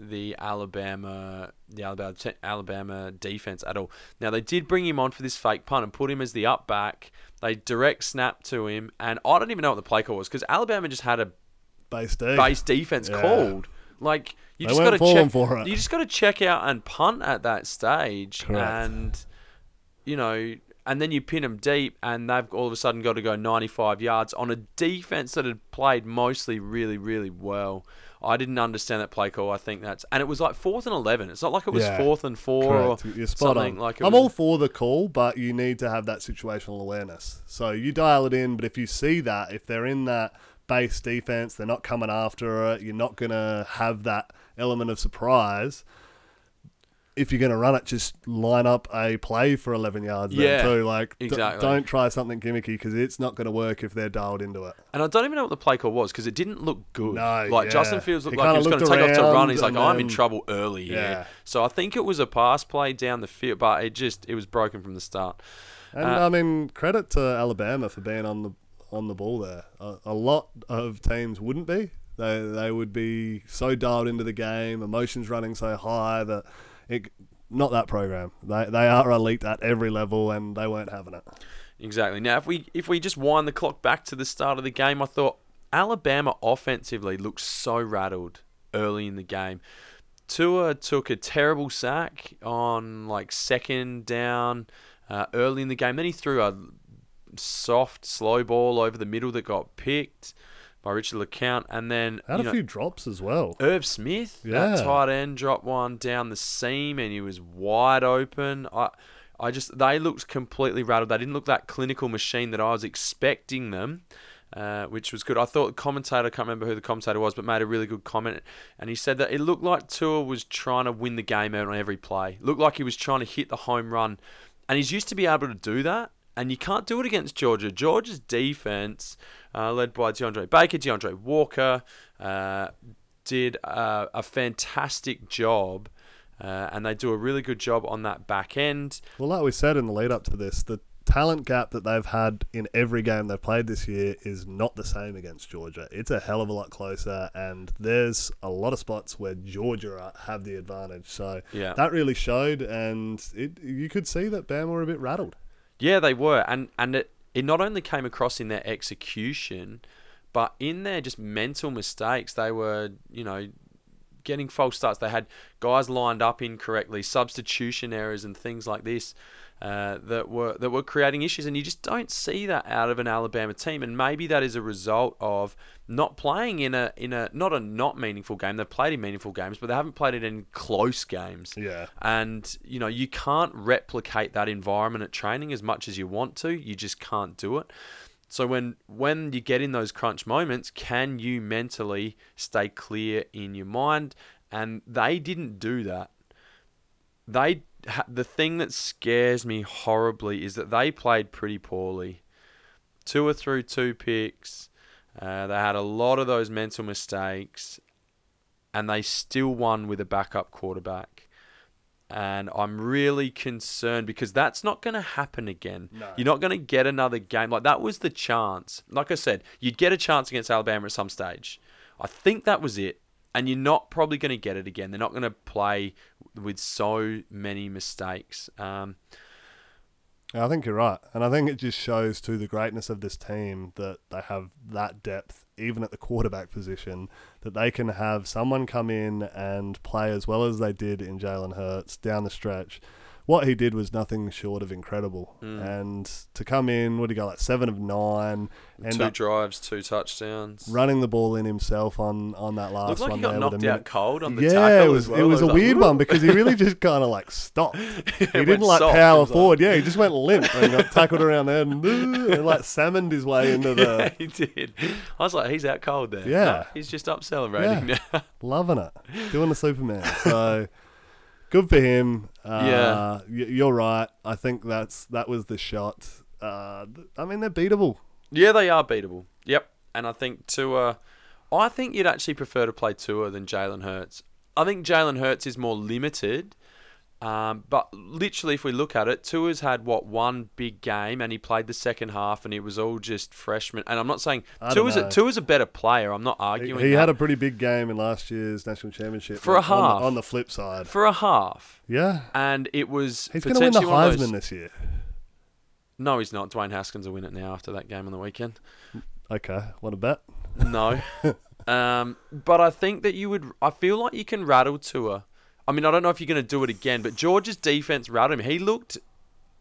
the Alabama the Alabama Alabama defense at all. Now they did bring him on for this fake punt and put him as the up back. They direct snap to him, and I don't even know what the play call was because Alabama just had a Base base defense Yeah. called. Like you They just got to check. for it. You just got to check out and punt at that stage, Correct. and you know, and then you pin them deep, and they've all of a sudden got to go 95 yards on a defense that had played mostly really, really well. I didn't understand that play call. I think that's and it was like fourth and eleven. It's not like it was Yeah. fourth and four Correct. or You're spot something on. like. I'm was- all for the call, but you need to have that situational awareness. So you dial it in, but if you see that, if they're in that base defense, they're not coming after it, you're not going to have that element of surprise. If you're going to run it, just line up a play for 11 yards Yeah, then too. Like, exactly. don't try something gimmicky because it's not going to work if they're dialed into it. And I don't even know what the play call was because it didn't look good. No, like yeah. Justin Fields looked He like he was going to take off to run. He's like, and I'm in trouble early here. Yeah. So I think it was a pass play down the field, but it just it was broken from the start. And Uh, I mean, credit to Alabama for being on the on the ball there. A, a lot of teams wouldn't be. They they would be so dialed into the game, emotions running so high that it. Not that program. They they are elite at every level, and they weren't having it. Exactly. Now, if we if we just wind the clock back to the start of the game, I thought Alabama offensively looked so rattled early in the game. Tua took a terrible sack on like second down uh, early in the game. Then he threw a soft, slow ball over the middle that got picked by Richard LeCounte, and then Had a know, few drops as well. Irv Smith, Yeah. that tight end, dropped one down the seam, and he was wide open. I, I just they looked completely rattled. They didn't look that clinical machine that I was expecting them, uh, which was good. I thought the commentator, I can't remember who the commentator was, but made a really good comment, and he said that it looked like Tua was trying to win the game out on every play. Looked like he was trying to hit the home run, and he's used to be able to do that. And you can't do it against Georgia. Georgia's defense, uh, led by DeAndre Baker, D'Andre Walker, uh, did uh, a fantastic job, uh, and they do a really good job on that back end. Well, like we said in the lead up to this, the talent gap that they've had in every game they've played this year is not the same against Georgia. It's a hell of a lot closer, and there's a lot of spots where Georgia have the advantage. So Yeah. that really showed, and it you could see that Bama were a bit rattled. Yeah, they were, and and it it not only came across in their execution, but in their just mental mistakes. They were, you know, getting false starts. They had guys lined up incorrectly, substitution errors, and things like this. Uh, that were that were creating issues, and you just don't see that out of an Alabama team. And maybe that is a result of not playing in a in a not a not meaningful game. They've played in meaningful games, but they haven't played it in close games. Yeah. And you know you can't replicate that environment at training as much as you want to. You just can't do it. So when when you get in those crunch moments, can you mentally stay clear in your mind? And they didn't do that. They the thing that scares me horribly is that they played pretty poorly. Two or through two picks. Uh, they had a lot of those mental mistakes, and they still won with a backup quarterback. And I'm really concerned because that's not going to happen again. No. You're not going to get another game. Like, that was the chance. Like I said, you'd get a chance against Alabama at some stage. I think that was it. And you're not probably going to get it again. They're not going to play with so many mistakes. Um, I think you're right, and I think it just shows to the greatness of this team that they have that depth, even at the quarterback position, that they can have someone come in and play as well as they did in Jalen Hurts down the stretch. What he did was nothing short of incredible, Mm. and to come in, what did he go like seven of nine, two drives, two touchdowns. running the ball in himself on on that last Looked like one he got there with a knocked out cold on the yeah, tackle it was as well. it was I a like, weird one because he really just kind of like stopped. (laughs) He didn't like soft. Power was like- forward. Yeah, he just went limp and (laughs) got tackled around there and, and like salmoned his way into Yeah, the he did. I was like, he's out cold there. Yeah. No, he's just up celebrating Yeah. now. (laughs) loving it, doing the Superman. So good for him. Uh, Yeah. y- you're right. I think that's that was the shot. Uh, I mean, they're beatable. yeah, they are beatable. Yep. And I think Tua, I think you'd actually prefer to play Tua than Jalen Hurts. I think Jalen Hurts is more limited. Um, but literally, if we look at it, Tua's had what one big game, and he played the second half, and it was all just freshmen. And I'm not saying Tua's a. Tua's a better player. I'm not arguing. he that. had a pretty big game in last year's national championship For a on the- half. On the flip side, for a half, yeah, and it was he's going to win the Heisman those- this year. No, he's not. Dwayne Haskins will win it now after that game on the weekend. Okay, what a bet. No. (laughs) um, but I think that you would. I feel like you can rattle Tua. I mean, I don't know if you're going to do it again, but George's defense rattled him. He looked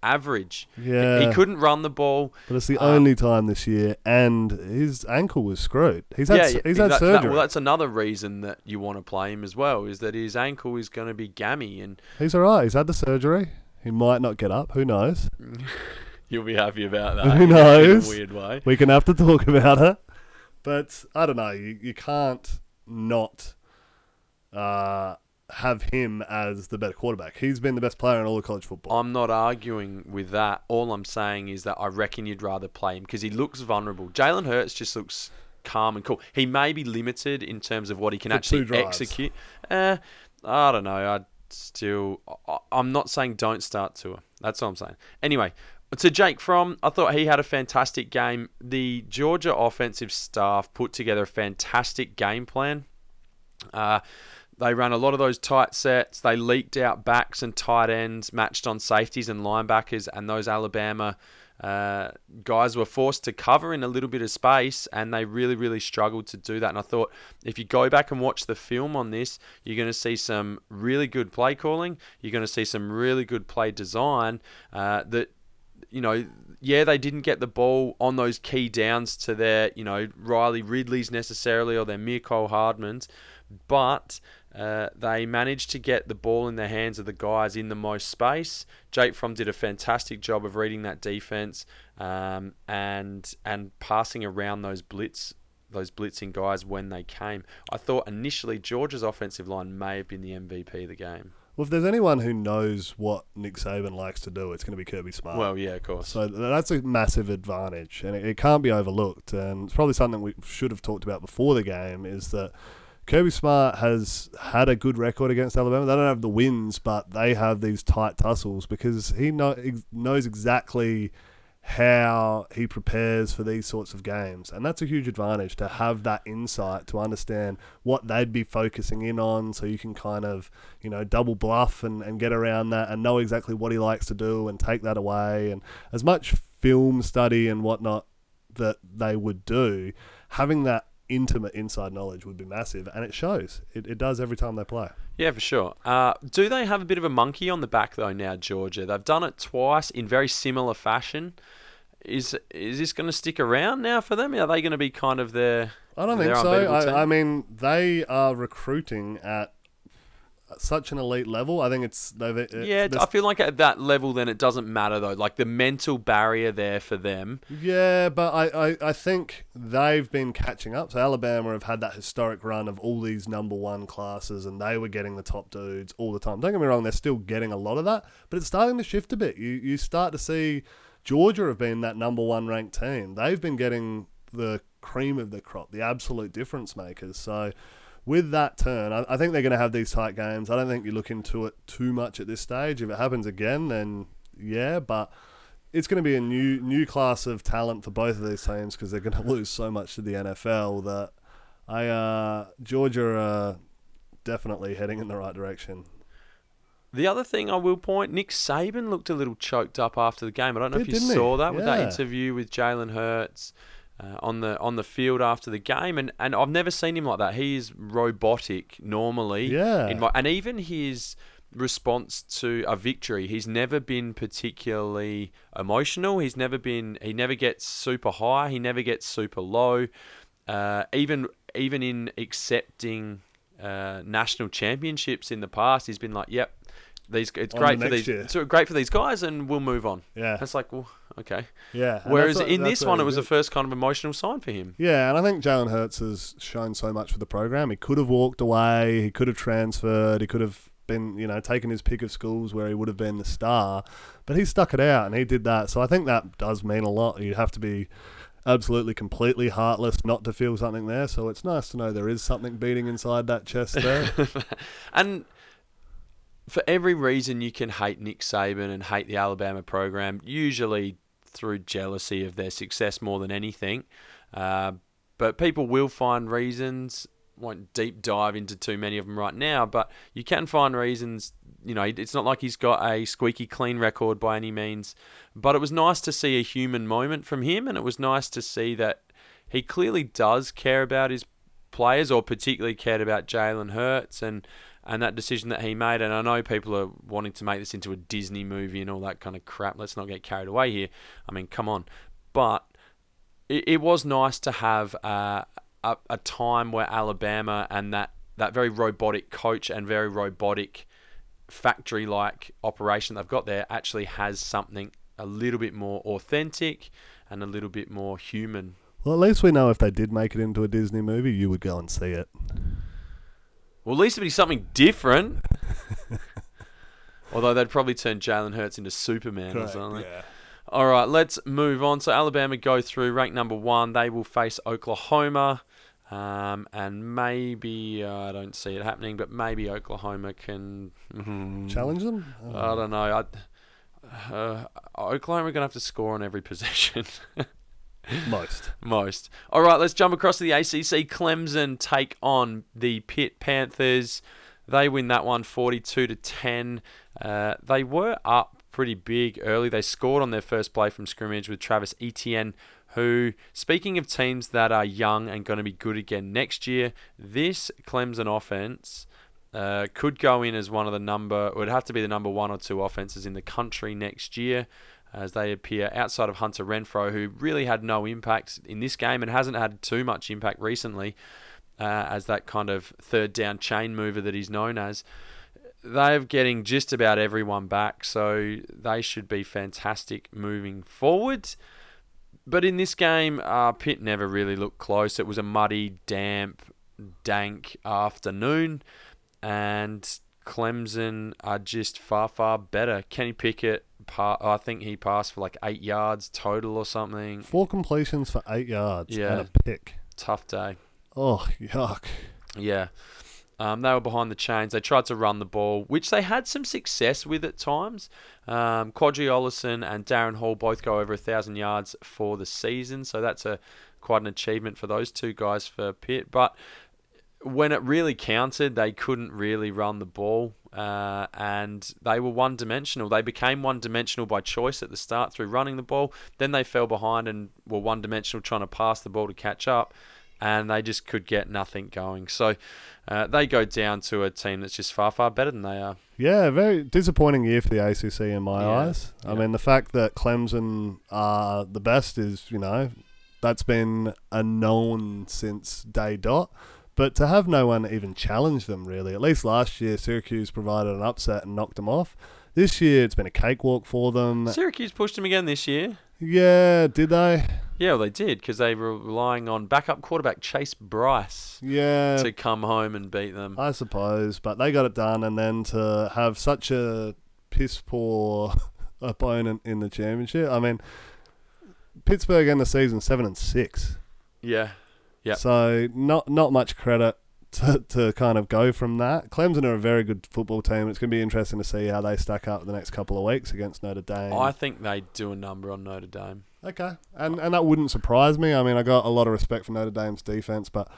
average. Yeah, He couldn't run the ball. But it's the Um, only time this year, and his ankle was screwed. He's had yeah, he's had that- that- surgery. well, that's another reason that you want to play him as well. Is that his ankle is going to be gammy, and he's all right. He's had the surgery. He might not get up. Who knows? (laughs) you'll be happy about that. Who knows? (laughs) In a weird way. We can have to talk about it. But I don't know. You, you can't not uh, have him as the better quarterback. He's been the best player in all of college football. I'm not arguing with that. All I'm saying is that I reckon you'd rather play him because he looks vulnerable. Jalen Hurts just looks calm and cool. He may be limited in terms of what he can For actually execute. Uh, I don't know. I'd still. I- I'm not saying don't start Tua. That's all I'm saying. Anyway, to Jake Fromm, I thought he had a fantastic game. The Georgia offensive staff put together a fantastic game plan. Uh, they ran a lot of those tight sets. They leaked out backs and tight ends, matched on safeties and linebackers, and those Alabama uh, guys were forced to cover in a little bit of space, and they really, really struggled to do that. And I thought if you go back and watch the film on this, you're going to see some really good play calling. You're going to see some really good play design uh, that you know, yeah, they didn't get the ball on those key downs to their, you know, Riley Ridleys necessarily or their Mecole Hardmans, but uh, they managed to get the ball in the hands of the guys in the most space. Jake Fromm did a fantastic job of reading that defense um, and and passing around those blitz those blitzing guys when they came. I thought initially Georgia's offensive line may have been the MVP of the game. Well, if there's anyone who knows what Nick Saban likes to do, it's going to be Kirby Smart. Well, yeah, of course. So that's a massive advantage, and it, it can't be overlooked. And it's probably something we should have talked about before the game. Is that Kirby Smart has had a good record against Alabama. They don't have the wins, but they have these tight tussles because he know, ex- knows exactly how he prepares for these sorts of games. And that's a huge advantage to have that insight to understand what they'd be focusing in on so you can kind of, you know, double bluff and, and get around that and know exactly what he likes to do and take that away. And as much film study and whatnot that they would do, having that intimate inside knowledge would be massive. And it shows. It, it does every time they play. Yeah, for sure. Uh, do they have a bit of a monkey on the back though now, Georgia? They've done it twice in very similar fashion. Is is this going to stick around now for them? Are they going to be kind of their? I don't think so. I, I mean, they are recruiting at such an elite level. I think it's they've it, yeah, I feel like at that level, then it doesn't matter though. Like the mental barrier there for them. yeah, but I, I, I think they've been catching up. So Alabama have had that historic run of all these number one classes, and they were getting the top dudes all the time. Don't get me wrong; they're still getting a lot of that, but it's starting to shift a bit. You you start to see Georgia have been that number one ranked team. They've been getting the cream of the crop, the absolute difference makers. So with that turn, I, I think they're going to have these tight games. I don't think you look into it too much at this stage. If it happens again, then yeah, but it's going to be a new new class of talent for both of these teams because they're going (laughs) to lose so much to the NFL that I uh, Georgia are definitely heading in the right direction. The other thing I will point, Nick Saban looked a little choked up after the game. I don't know Did, if you didn't he? saw that with that interview with Jalen Hurts uh, on the on the field after the game, and, and I've never seen him like that. He is robotic normally. Yeah. In my, and even his response to a victory, he's never been particularly emotional. He's never been. He never gets super high. He never gets super low. Uh, even even in accepting uh, national championships in the past, he's been like, "Yep, these it's On great the for these, year. it's great for these guys, and we'll move on." Yeah. It's like, well, okay. Yeah. and Whereas what- in this one, it was the first kind of emotional sign for him. Yeah, and I think Jalen Hurts has shown so much for the program. He could have walked away. He could have transferred. He could have been, you know, taken his pick of schools where he would have been the star. But he stuck it out and he did that. So I think that does mean a lot. You have to be absolutely completely heartless not to feel something there. So it's nice to know there is something beating inside that chest there. (laughs) And for every reason you can hate Nick Saban and hate the Alabama program, usually through jealousy of their success more than anything. Uh, but people will find reasons. Won't deep dive into too many of them right now, but you can find reasons. You know, it's not like he's got a squeaky clean record by any means. But it was nice to see a human moment from him, and it was nice to see that he clearly does care about his players, or particularly cared about Jalen Hurts and and that decision that he made. And I know people are wanting to make this into a Disney movie and all that kind of crap. Let's not get carried away here. I mean, come on. But it, it was nice to have uh, a, a time where Alabama and that, that very robotic coach and very robotic factory like operation they've got there actually has something a little bit more authentic and a little bit more human well, at least we know if they did make it into a Disney movie, you would go and see it. Well, at least it'd be something different. Although they'd probably turn Jalen Hurts into Superman or something. Yeah. All right, let's move on. So Alabama go through rank number one. They will face Oklahoma, um, and maybe uh, I don't see it happening, but maybe Oklahoma can mhm. Challenge them? I don't know. I, uh, Oklahoma are gonna have to score on every possession. (laughs) Most. Most. All right, let's jump across to the ACC. Clemson take on the Pitt Panthers. They win that one 42 to 10. Uh, they were up pretty big early. They scored on their first play from scrimmage with Travis Etienne, who, speaking of teams that are young and going to be good again next year, this Clemson offense uh, could go in as one of the number, it would have to be the number one or two offenses in the country next year as they appear outside of Hunter Renfrow, who really had no impact in this game and hasn't had too much impact recently uh, as that kind of third down chain mover that he's known as. They're getting just about everyone back, so they should be fantastic moving forward. But in this game, uh, Pitt never really looked close. It was a muddy, damp, dank afternoon, and Clemson are just far, far better. Kenny Pickett, pa- I think he passed for like eight yards total or something. Four completions for eight yards Yeah. and a pick. Tough day. Oh, yuck. Yeah. Um, they were behind the chains. They tried to run the ball, which they had some success with at times. Um, Qadree Ollison and Darrin Hall both go over a thousand yards for the season, so that's a quite an achievement for those two guys for Pitt. But when it really counted, they couldn't really run the ball, uh, and they were one dimensional. They became one dimensional by choice at the start through running the ball. Then they fell behind and were one dimensional trying to pass the ball to catch up and they just could get nothing going. So uh, they go down to a team that's just far, far better than they are. Yeah, very disappointing year for the ACC in my Yeah, eyes. I yeah. mean, the fact that Clemson are the best is, you know, that's been a known since day dot. But to have no one even challenge them, really, at least last year, Syracuse provided an upset and knocked them off. This year, it's been a cakewalk for them. Syracuse pushed them again this year. Yeah, did they? Yeah, well, they did because they were relying on backup quarterback Chase Brice Yeah, to come home and beat them. I suppose, but they got it done, and then to have such a piss poor (laughs) opponent in the championship. I mean, Pittsburgh end the season seven and six, Yeah, Yep. so not not much credit to, to kind of go from that. Clemson are a very good football team. It's going to be interesting to see how they stack up the next couple of weeks against Notre Dame. I think they do a number on Notre Dame. Okay, and and that wouldn't surprise me. I mean, I got a lot of respect for Notre Dame's defense, but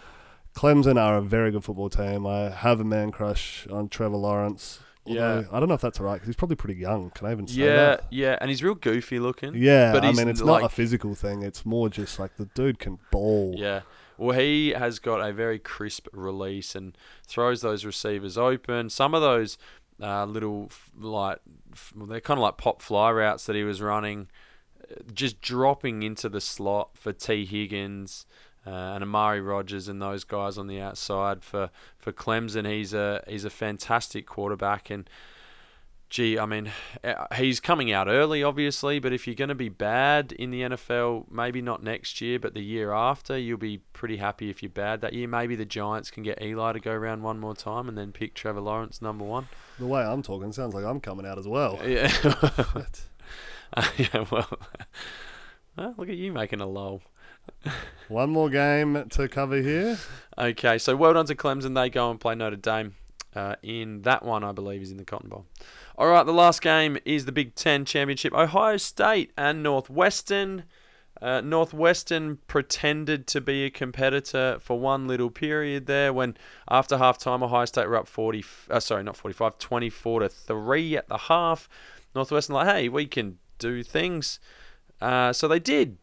Clemson are a very good football team. I have a man crush on Trevor Lawrence. Yeah. I don't know if that's right because he's probably pretty young. Can I even say Yeah, that? yeah, yeah, and he's real goofy looking. Yeah, But I mean, it's like- not a physical thing. It's more just like the dude can ball. Yeah. Well, he has got a very crisp release and throws those receivers open. Some of those uh, little, like, they're kind of like pop fly routes that he was running, uh, just dropping into the slot for Tee Higgins uh, and Amari Rodgers and those guys on the outside for, for Clemson. He's a he's a fantastic quarterback and. Gee, I mean, uh, he's coming out early, obviously, but if you're going to be bad in the NFL, maybe not next year, but the year after, you'll be pretty happy if you're bad that year. Maybe the Giants can get Eli to go around one more time and then pick Trevor Lawrence number one. The way I'm talking sounds like I'm coming out as well. (laughs) Yeah. (laughs) Uh, yeah, well, well, (laughs) look at you making a lull. One more game to cover here. Okay, so well done to Clemson. They go and play Notre Dame. Uh, in that one, I believe, is in the Cotton Bowl. All right, the last game is the Big Ten Championship. Ohio State and Northwestern. Uh, Northwestern pretended to be a competitor for one little period there when after halftime Ohio State were up 40 uh, sorry not 45 24 to 3 at the half Northwestern like hey we can do things uh, so they did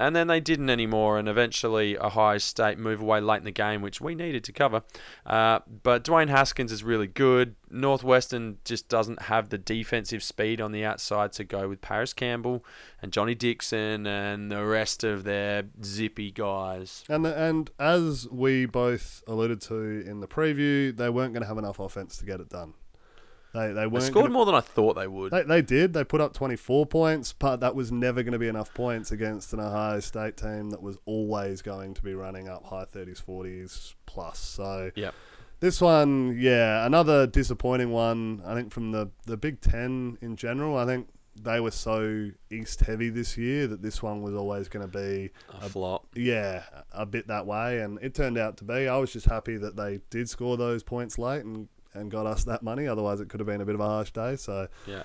and then they didn't anymore, and eventually Ohio State move away late in the game, which we needed to cover. Uh, but Dwayne Haskins is really good. Northwestern just doesn't have the defensive speed on the outside to go with Parris Campbell and Johnnie Dixon and the rest of their zippy guys. And and as we both alluded to in the preview, they weren't going to have enough offense to get it done. They they They weren't scored gonna- more than I thought they would. They, they did. They put up 24 points, but that was never going to be enough points against an Ohio State team that was always going to be running up high 30s, 40s plus. So Yep. this one, yeah, another disappointing one. I think from the the Big Ten in general. I think they were so East heavy this year that this one was always going to be A flop. yeah, a bit that way, and it turned out to be. I was just happy that they did score those points late and, and got us that money. Otherwise, it could have been a bit of a harsh day. So Yeah.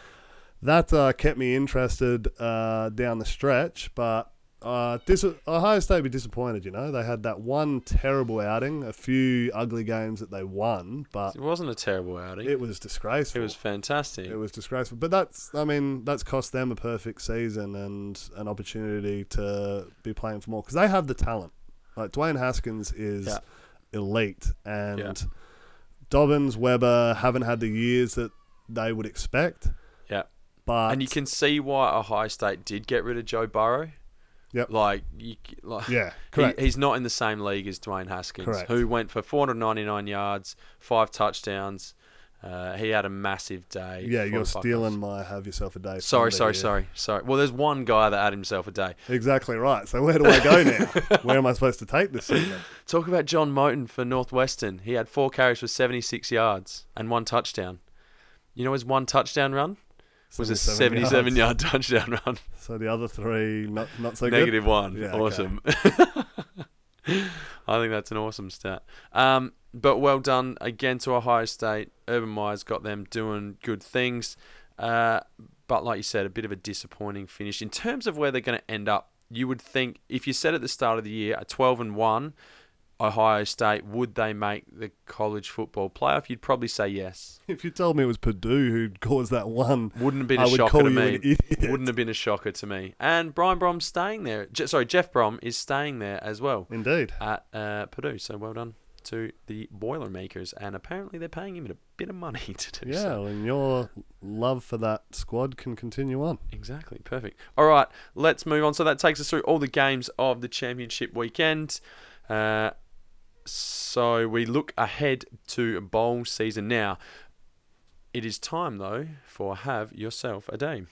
that uh, kept me interested uh, down the stretch. But uh, dis- Ohio State would be disappointed. You know, they had that one terrible outing, a few ugly games that they won, but It wasn't a terrible outing. it was disgraceful. It was fantastic. It was disgraceful. But that's, I mean, that's cost them a perfect season and an opportunity to be playing for more because they have the talent. Like Dwayne Haskins is Yeah. elite, and Yeah. Dobbins, Weber haven't had the years that they would expect. Yeah. But and you can see why Ohio State did get rid of Joe Burrow. Yep. Like, you, like yeah, he, correct. he's not in the same league as Dwayne Haskins, Correct. who went for 499 yards, five touchdowns. Uh, he had a massive day. yeah, you're stealing my have yourself a day. Sorry, sorry, here. sorry, sorry. Well, there's one guy that had himself a day. Exactly right. So where do I go now? (laughs) where am I supposed to take this segment? Talk about John Moten for Northwestern. He had four carries for 76 yards and one touchdown. You know his one touchdown run was a 77 yards. yard (laughs) touchdown run. So the other three, not not so good. Negative one. Yeah, okay. awesome. (laughs) I think that's an awesome stat. Um, but well done again to Ohio State. Urban Meyer's got them doing good things. Uh, but like you said, a bit of a disappointing finish in terms of where they're going to end up. You would think if you said at the start of the year a 12 and one Ohio State, would they make the college football playoff? You'd probably say yes. (laughs) If you told me it was Purdue who'd caused that one, Wouldn't have been a shocker to me. Wouldn't have been a shocker to me. And Brian Brohm's staying there. Je- sorry, Jeff Brohm is staying there as well Indeed. at uh, Purdue. So well done to the Boilermakers. And apparently they're paying him a bit of money (laughs) to do Yeah, so. and your love for that squad can continue on. Exactly. Perfect. All right, let's move on. So that takes us through all the games of the championship weekend. Uh, so we look ahead to bowl season now. It is time though for have yourself a day.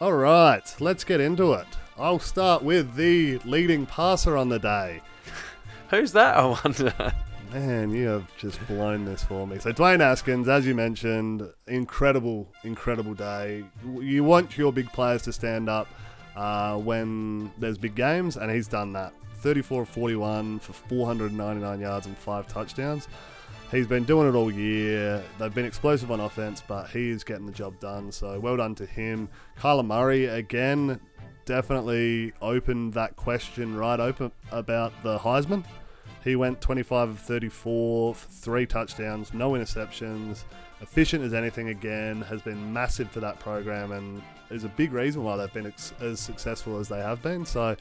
All right, let's get into it. I'll start with the leading passer on the day. (laughs) Who's that? I wonder. Man, you have just blown this for me. So Dwayne Haskins, as you mentioned, incredible, incredible day. You want your big players to stand up uh, when there's big games, and he's done that. 34 of 41 for 499 yards and five touchdowns. He's been doing it all year. They've been explosive on offense, but he is getting the job done. So well done to him. Kyler Murray again definitely opened that question right open about the Heisman. He went 25 of 34 for three touchdowns, no interceptions, efficient as anything again, has been massive for that program and is a big reason why they've been ex- as successful as they have been. So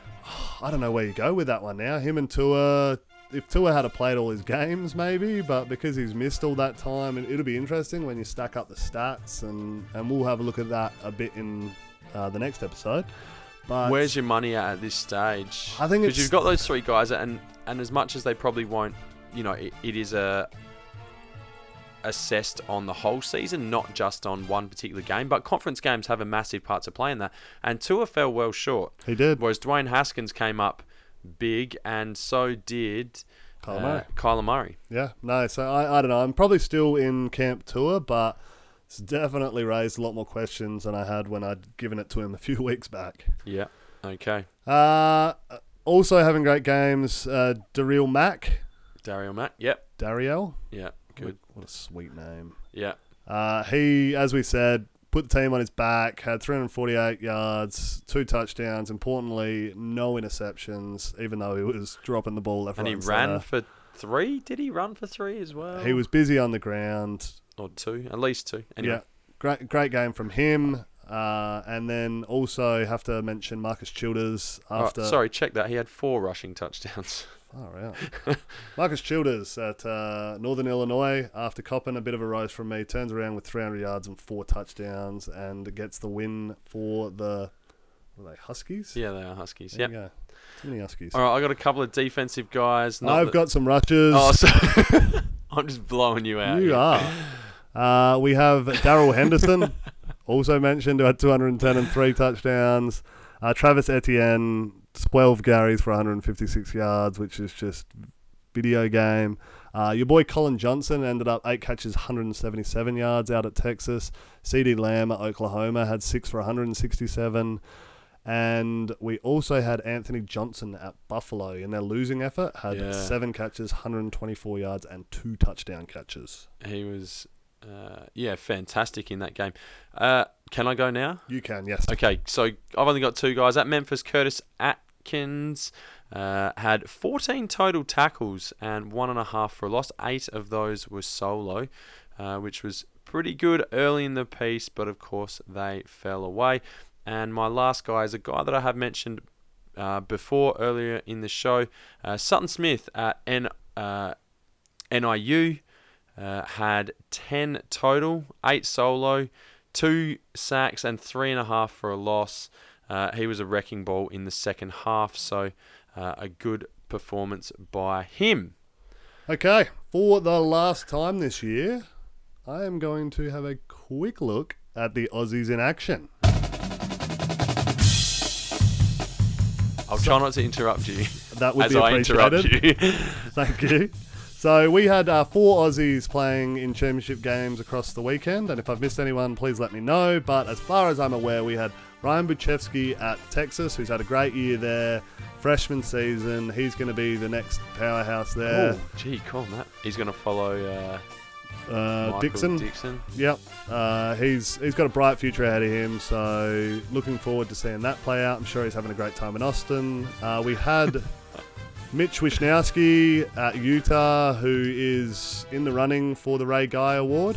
(sighs) I don't know where you go with that one now. Him and Tua, if Tua had played all his games, maybe, but because he's missed all that time, and it'll be interesting when you stack up the stats, and, and we'll have a look at that a bit in uh, the next episode. But Where's your money at at this stage? I think because you've got those three guys, and and as much as they probably won't, you know, it, it is a assessed on the whole season, not just on one particular game. But conference games have a massive part to play in that. And Tua fell well short, he did. whereas Dwayne Haskins came up big, and so did Kyler uh, Murray. Kyler Murray. Yeah, no, so I, I don't know. I'm probably still in camp Tua, but it's definitely raised a lot more questions than I had when I'd given it to him a few (laughs) weeks back. Yeah. Okay. Uh, also having great games, uh, Daryl Mack. Daryl Matt. Yep. Darriel? Yeah. Good. What a sweet name. Yeah. Uh, he, as we said, put the team on his back, had 348 yards, two touchdowns, importantly, no interceptions, even though he was dropping the ball left, And he ran centre. for three. Did he run for three as well? He was busy on the ground. or two, at least two. Anyway. Yeah, great, great game from him. Uh, and then also have to mention Marcus Childers Oh, after. sorry, check that. He had four rushing touchdowns. (laughs) Far out. (laughs) Marcus Childers at uh, Northern Illinois after copping a bit of a rise from me turns around with 300 yards and four touchdowns and gets the win for the are they Huskies. yeah, they are Huskies. Yep. Too many Huskies. All right, I got a couple of defensive guys. Not I've that- got some rushes. Oh, so (laughs) (laughs) I'm just blowing you out. you here. are. Uh, we have Darrell Henderson, also mentioned, who had 210 and three touchdowns. Uh, Travis Etienne, 12 carries for 156 yards, which is just video game. Uh, your boy Collin Johnson ended up eight catches, 177 yards out at Texas. CeeDee Lamb at Oklahoma had six for 167. And we also had Anthony Johnson at Buffalo in their losing effort, had Yeah. seven catches, 124 yards, and two touchdown catches. He was, uh, yeah, fantastic in that game. Uh, can I go now? You can, yes. Okay, so I've only got two guys at Memphis. Curtis Akins uh, had 14 total tackles and one and a half for a loss. Eight of those were solo, uh, which was pretty good early in the piece, but of course they fell away. And my last guy is a guy that I have mentioned uh, before earlier in the show, uh, Sutton Smith at N, uh, NIU. Uh, had 10 total, 8 solo, 2 sacks, and 3.5 for a loss. Uh, he was a wrecking ball in the second half, so uh, a good performance by him. Okay, for the last time this year, I am going to have a quick look at the Aussies in action. I'll try not to interrupt you That would be appreciated. you. (laughs) Thank you. So we had uh, four Aussies playing in championship games across the weekend, and if I've missed anyone, please let me know. But as far as I'm aware, we had Ryan Bujcevski at Texas, who's had a great year there, freshman season. He's going to be the next powerhouse there. Oh, gee, cool, Matt. He's going to follow uh, uh, Dickson. Dickson. Yep, uh, he's he's got a bright future ahead of him. So looking forward to seeing that play out. I'm sure he's having a great time in Austin. Uh, we had Mitch Wishnowsky at Utah, who is in the running for the Ray Guy Award.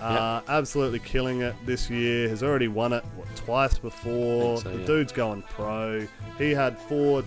Uh, absolutely killing it this year. Has already won it what, twice before. so, the yeah. dude's going pro. He had four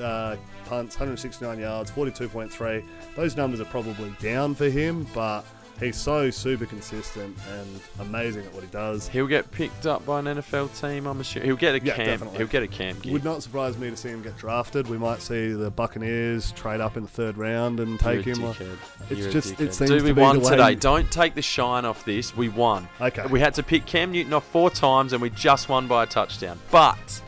uh, punts, 169 yards, 42.3. Those numbers are probably down for him, but he's so super consistent and amazing at what he does. He'll get picked up by an NFL team, I'm assuming. He'll get a Yeah, camp. definitely. He'll get a camp gig. Would not surprise me to see him get drafted. We might see the Buccaneers trade up in the third round and take him. dickhead. It's You're a just- it seems Dude, to we won today. Don't take the shine off this. We won. Okay. We had to pick Cam Newton off four times, and we just won by a touchdown. But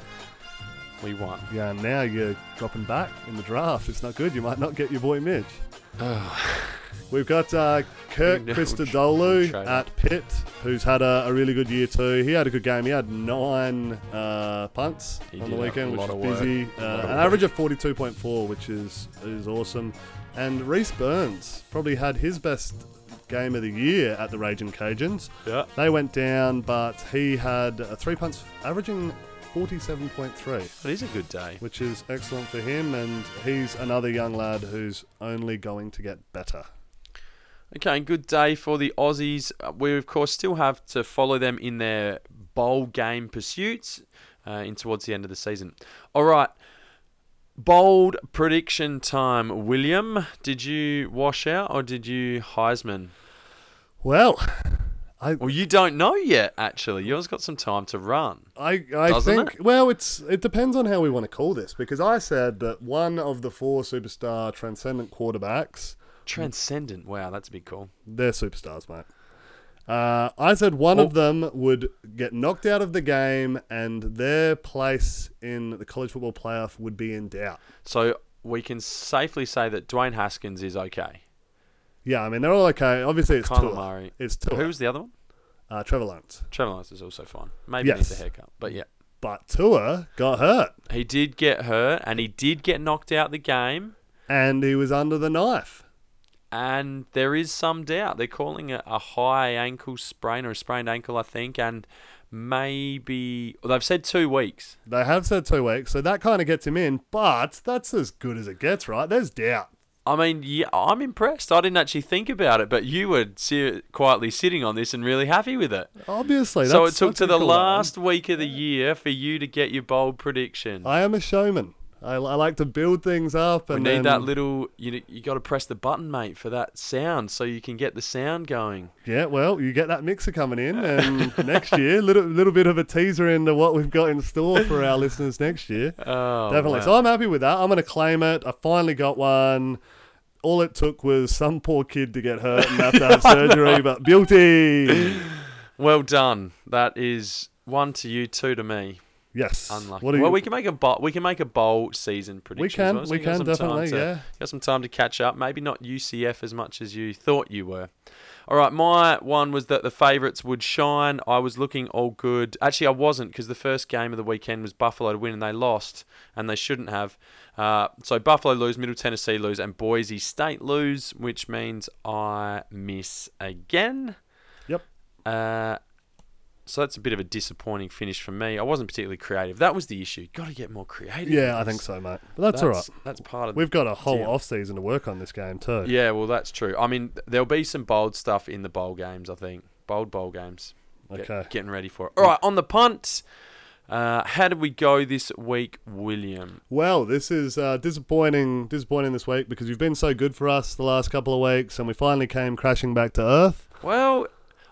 we won. Yeah, now you're dropping back in the draft. It's not good. You might not get your boy Mitch. (sighs) (sighs) (sighs) We've got uh, Kirk (laughs) Christodoulou at Pitt, who's had a, a really good year too. He had a good game. He had nine uh, punts He on the weekend, which is busy. Uh, an work. average of 42.4, which is is awesome. And Rhys Byrns probably had his best game of the year at the Ragin' Cajuns. Yeah. They went down, but he had uh, three punts, averaging 47.3 It is a good day. which is excellent for him. And he's another young lad who's only going to get better. Okay, good day for the Aussies. Uh, We, of course, still have to follow them in their bowl game pursuits uh, in towards the end of the season. All right. Bold prediction time. William, did you wash out or did you Heisman? Well, I Well, you don't know yet, actually. Yours got some time to run. I, I think well, it's it depends on how we want to call this because I said that one of the four superstar transcendent quarterbacks, Transcendent. Wow, that's a big call. they're superstars, mate. Uh, I said one of them would get knocked out of the game and their place in the college football playoff would be in doubt. So we can safely say that Dwayne Haskins is okay. Yeah, I mean they're all okay. Obviously, it's Kyler Tua. Murray. It's Tua. Who's the other one? uh, Trevor Lawrence? Trevor Lawrence is also fine. Maybe Yes. needs a haircut. But yeah. But Tua got hurt He did get hurt and he did get knocked out the game. and he was under the knife. And there is some doubt. They're calling it a high ankle sprain or a sprained ankle, I think. And maybe well, they've said two weeks. They have said two weeks, so that kind of gets him in, but that's as good as it gets, right? There's doubt. I mean, yeah, I'm impressed. I didn't actually think about it, but you were si- quietly sitting on this and really happy with it. Obviously, so it took to the cool one. last week of the year for you to get your bold prediction. I am a showman. I, I like to build things up, And we need then, that little. You you got to press the button, mate, for that sound, so you can get the sound going. Yeah, well, you get that mixer coming in, (laughs) and next year, little little bit of a teaser into what we've got in store for our listeners next year. (laughs) Oh, Definitely. wow. So I'm happy with that. I'm going to claim it. I finally got one. All it took was some poor kid to get hurt and have to have (laughs) surgery, but beauty. Well done. That is one to you, two to me. Yes. Unlucky. Well, you? we can make a bowl. We can make a bowl season prediction. as can, well, so we can, some time definitely, to- yeah. Got some time to catch up. Maybe not UCF as much as you thought you were. All right, my one was that the favourites would shine. I was looking all good. Actually, I wasn't because the first game of the weekend was Buffalo to win and they lost, and they shouldn't have. Uh, so Buffalo lose, Middle Tennessee lose, and Boise State lose, which means I miss again. Yep. Uh, so that's a bit of a disappointing finish for me. I wasn't particularly creative. That was the issue. Got to get more creative. Yeah, I think so, mate. But that's, all right. That's part of We've got a whole deal. off season to work on this game too. Yeah, well, that's true. I mean, there'll be some bold stuff in the bowl games. I think bold bowl games. Get- Okay. getting ready for it. All right, on the punt. Uh, how did we go this week, William? Well, this is uh, disappointing. Disappointing this week because you've been so good for us the last couple of weeks, and we finally came crashing back to earth. Well,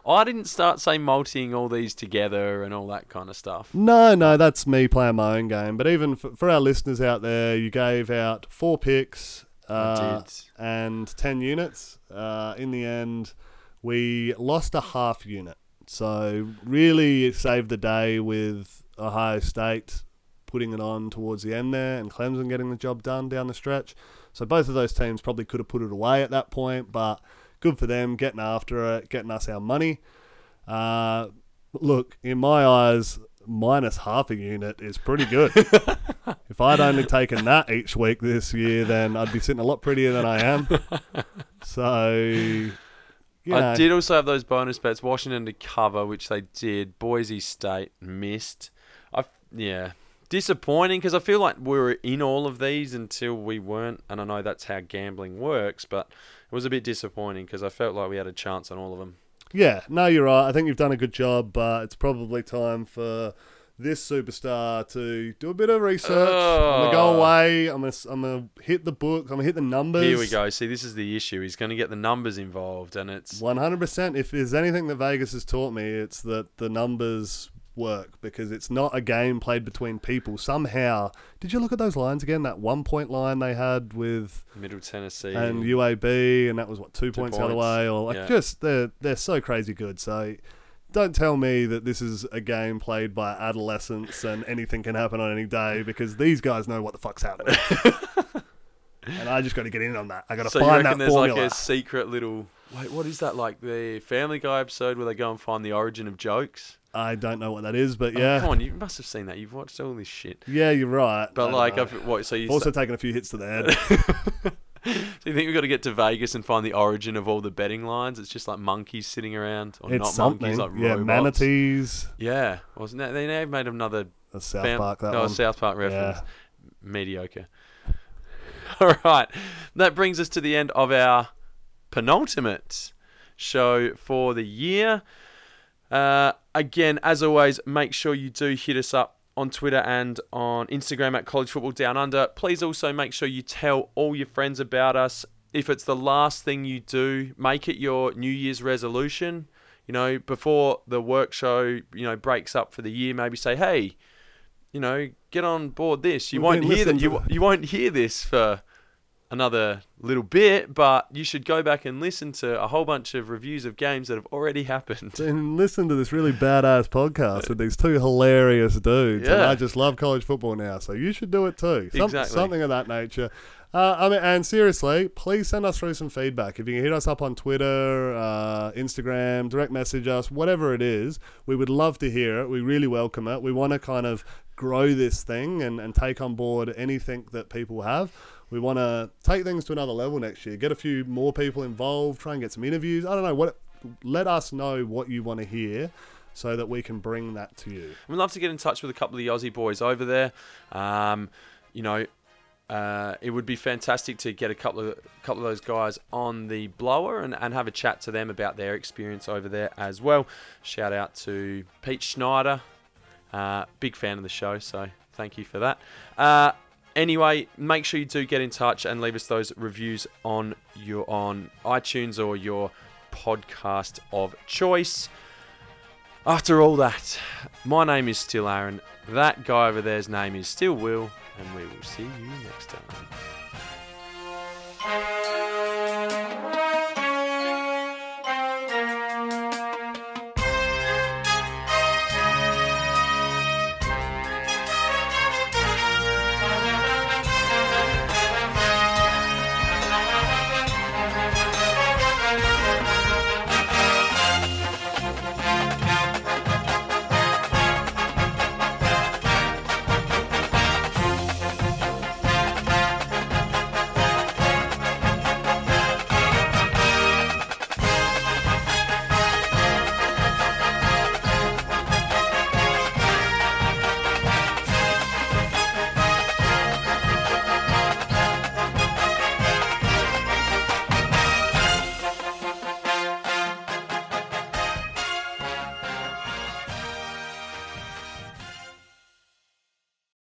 I didn't start say multiing all these together and all that kind of stuff. No, no, that's me playing my own game. But even for, for our listeners out there, you gave out four picks uh, and ten units. Uh, in the end, we lost a half unit. So really, it saved the day with Ohio State putting it on towards the end there, and Clemson getting the job done down the stretch. So both of those teams probably could have put it away at that point, but good for them getting after it, getting us our money. Uh, look, in my eyes, minus half a unit is pretty good. (laughs) if I'd only taken that each week this year, then I'd be sitting a lot prettier than I am. (laughs) So, you I did also have those bonus bets. Washington to cover, which they did. Boise State missed. I yeah, disappointing because I feel like we were in all of these until we weren't, and I know that's how gambling works, but it was a bit disappointing because I felt like we had a chance on all of them. Yeah, no, you're right. I think you've done a good job, but it's probably time for this superstar to do a bit of research. I'm gonna go Oh. away. I'm gonna, I'm gonna hit the book. I'm gonna hit the numbers. Here we go. See, this is the issue. He's going to get the numbers involved, and it's 100%. If there's anything that Vegas has taught me, it's that the numbers work because it's not a game played between people. Somehow, did you look at those lines again? That one point line they had with Middle Tennessee. and UAB, and that was what two, points, the other points, way, or like yeah. just they're they're so crazy good. So don't tell me that this is a game played by adolescents and anything can happen on any day because these guys know what the fuck's happening. (laughs) and I just got to get in on that. I got to so find that there's formula. like a secret little wait? What is that like the Family Guy episode where they go and find the origin of jokes? I don't know what that is, but Oh, come on, you must have seen that. You've watched all this shit. yeah, you're right. But like, know. I've, what? So you also taken a few hits to the head. (laughs) so you think we've got to get to Vegas and find the origin of all the betting lines? It's just like monkeys sitting around, or it's not something. monkeys, like yeah, robots. manatees. Yeah, wasn't that? They have made another That's South fam- Park. That no, one. South Park reference. Yeah. Mediocre. (laughs) All right, that brings us to the end of our penultimate show for the year. Uh, again, as always, make sure you do hit us up on Twitter and on Instagram at College Football Down Under. Please also make sure you tell all your friends about us. If it's the last thing you do, make it your New Year's resolution. You know, before the work show, you know, breaks up for the year, maybe say, "Hey, you know, get on board this. You We've won't hear that. You you won't hear this for another little bit, but you should go back and listen to a whole bunch of reviews of games that have already (laughs) happened. and listen to this really badass podcast with these two hilarious dudes. And Yeah. I just love college football now, so you should do it too. Some, Exactly. Something of that nature. Uh, I mean, and seriously, please send us through some feedback. If you can hit us up on Twitter, uh, Instagram, direct message us, whatever it is, we would love to hear it. We really welcome it. We want to kind of grow this thing and, and take on board anything that people have. We want to take things to another level next year. Get a few more people involved. Try and get some interviews. I don't know what. Let us know what you want to hear, so that we can bring that to you. We'd love to get in touch with a couple of the Aussie boys over there. Um, you know, uh, it would be fantastic to get a couple of couple of those guys on the blower and, and have a chat to them about their experience over there as well. Shout out to Pete Schneider, uh, big fan of the show, so thank you for that. Uh, Anyway, make sure you do get in touch and leave us those reviews on your on iTunes or your podcast of choice. After all that, my name is still Aaron. That guy over there's name is still Will, and we will see you next time.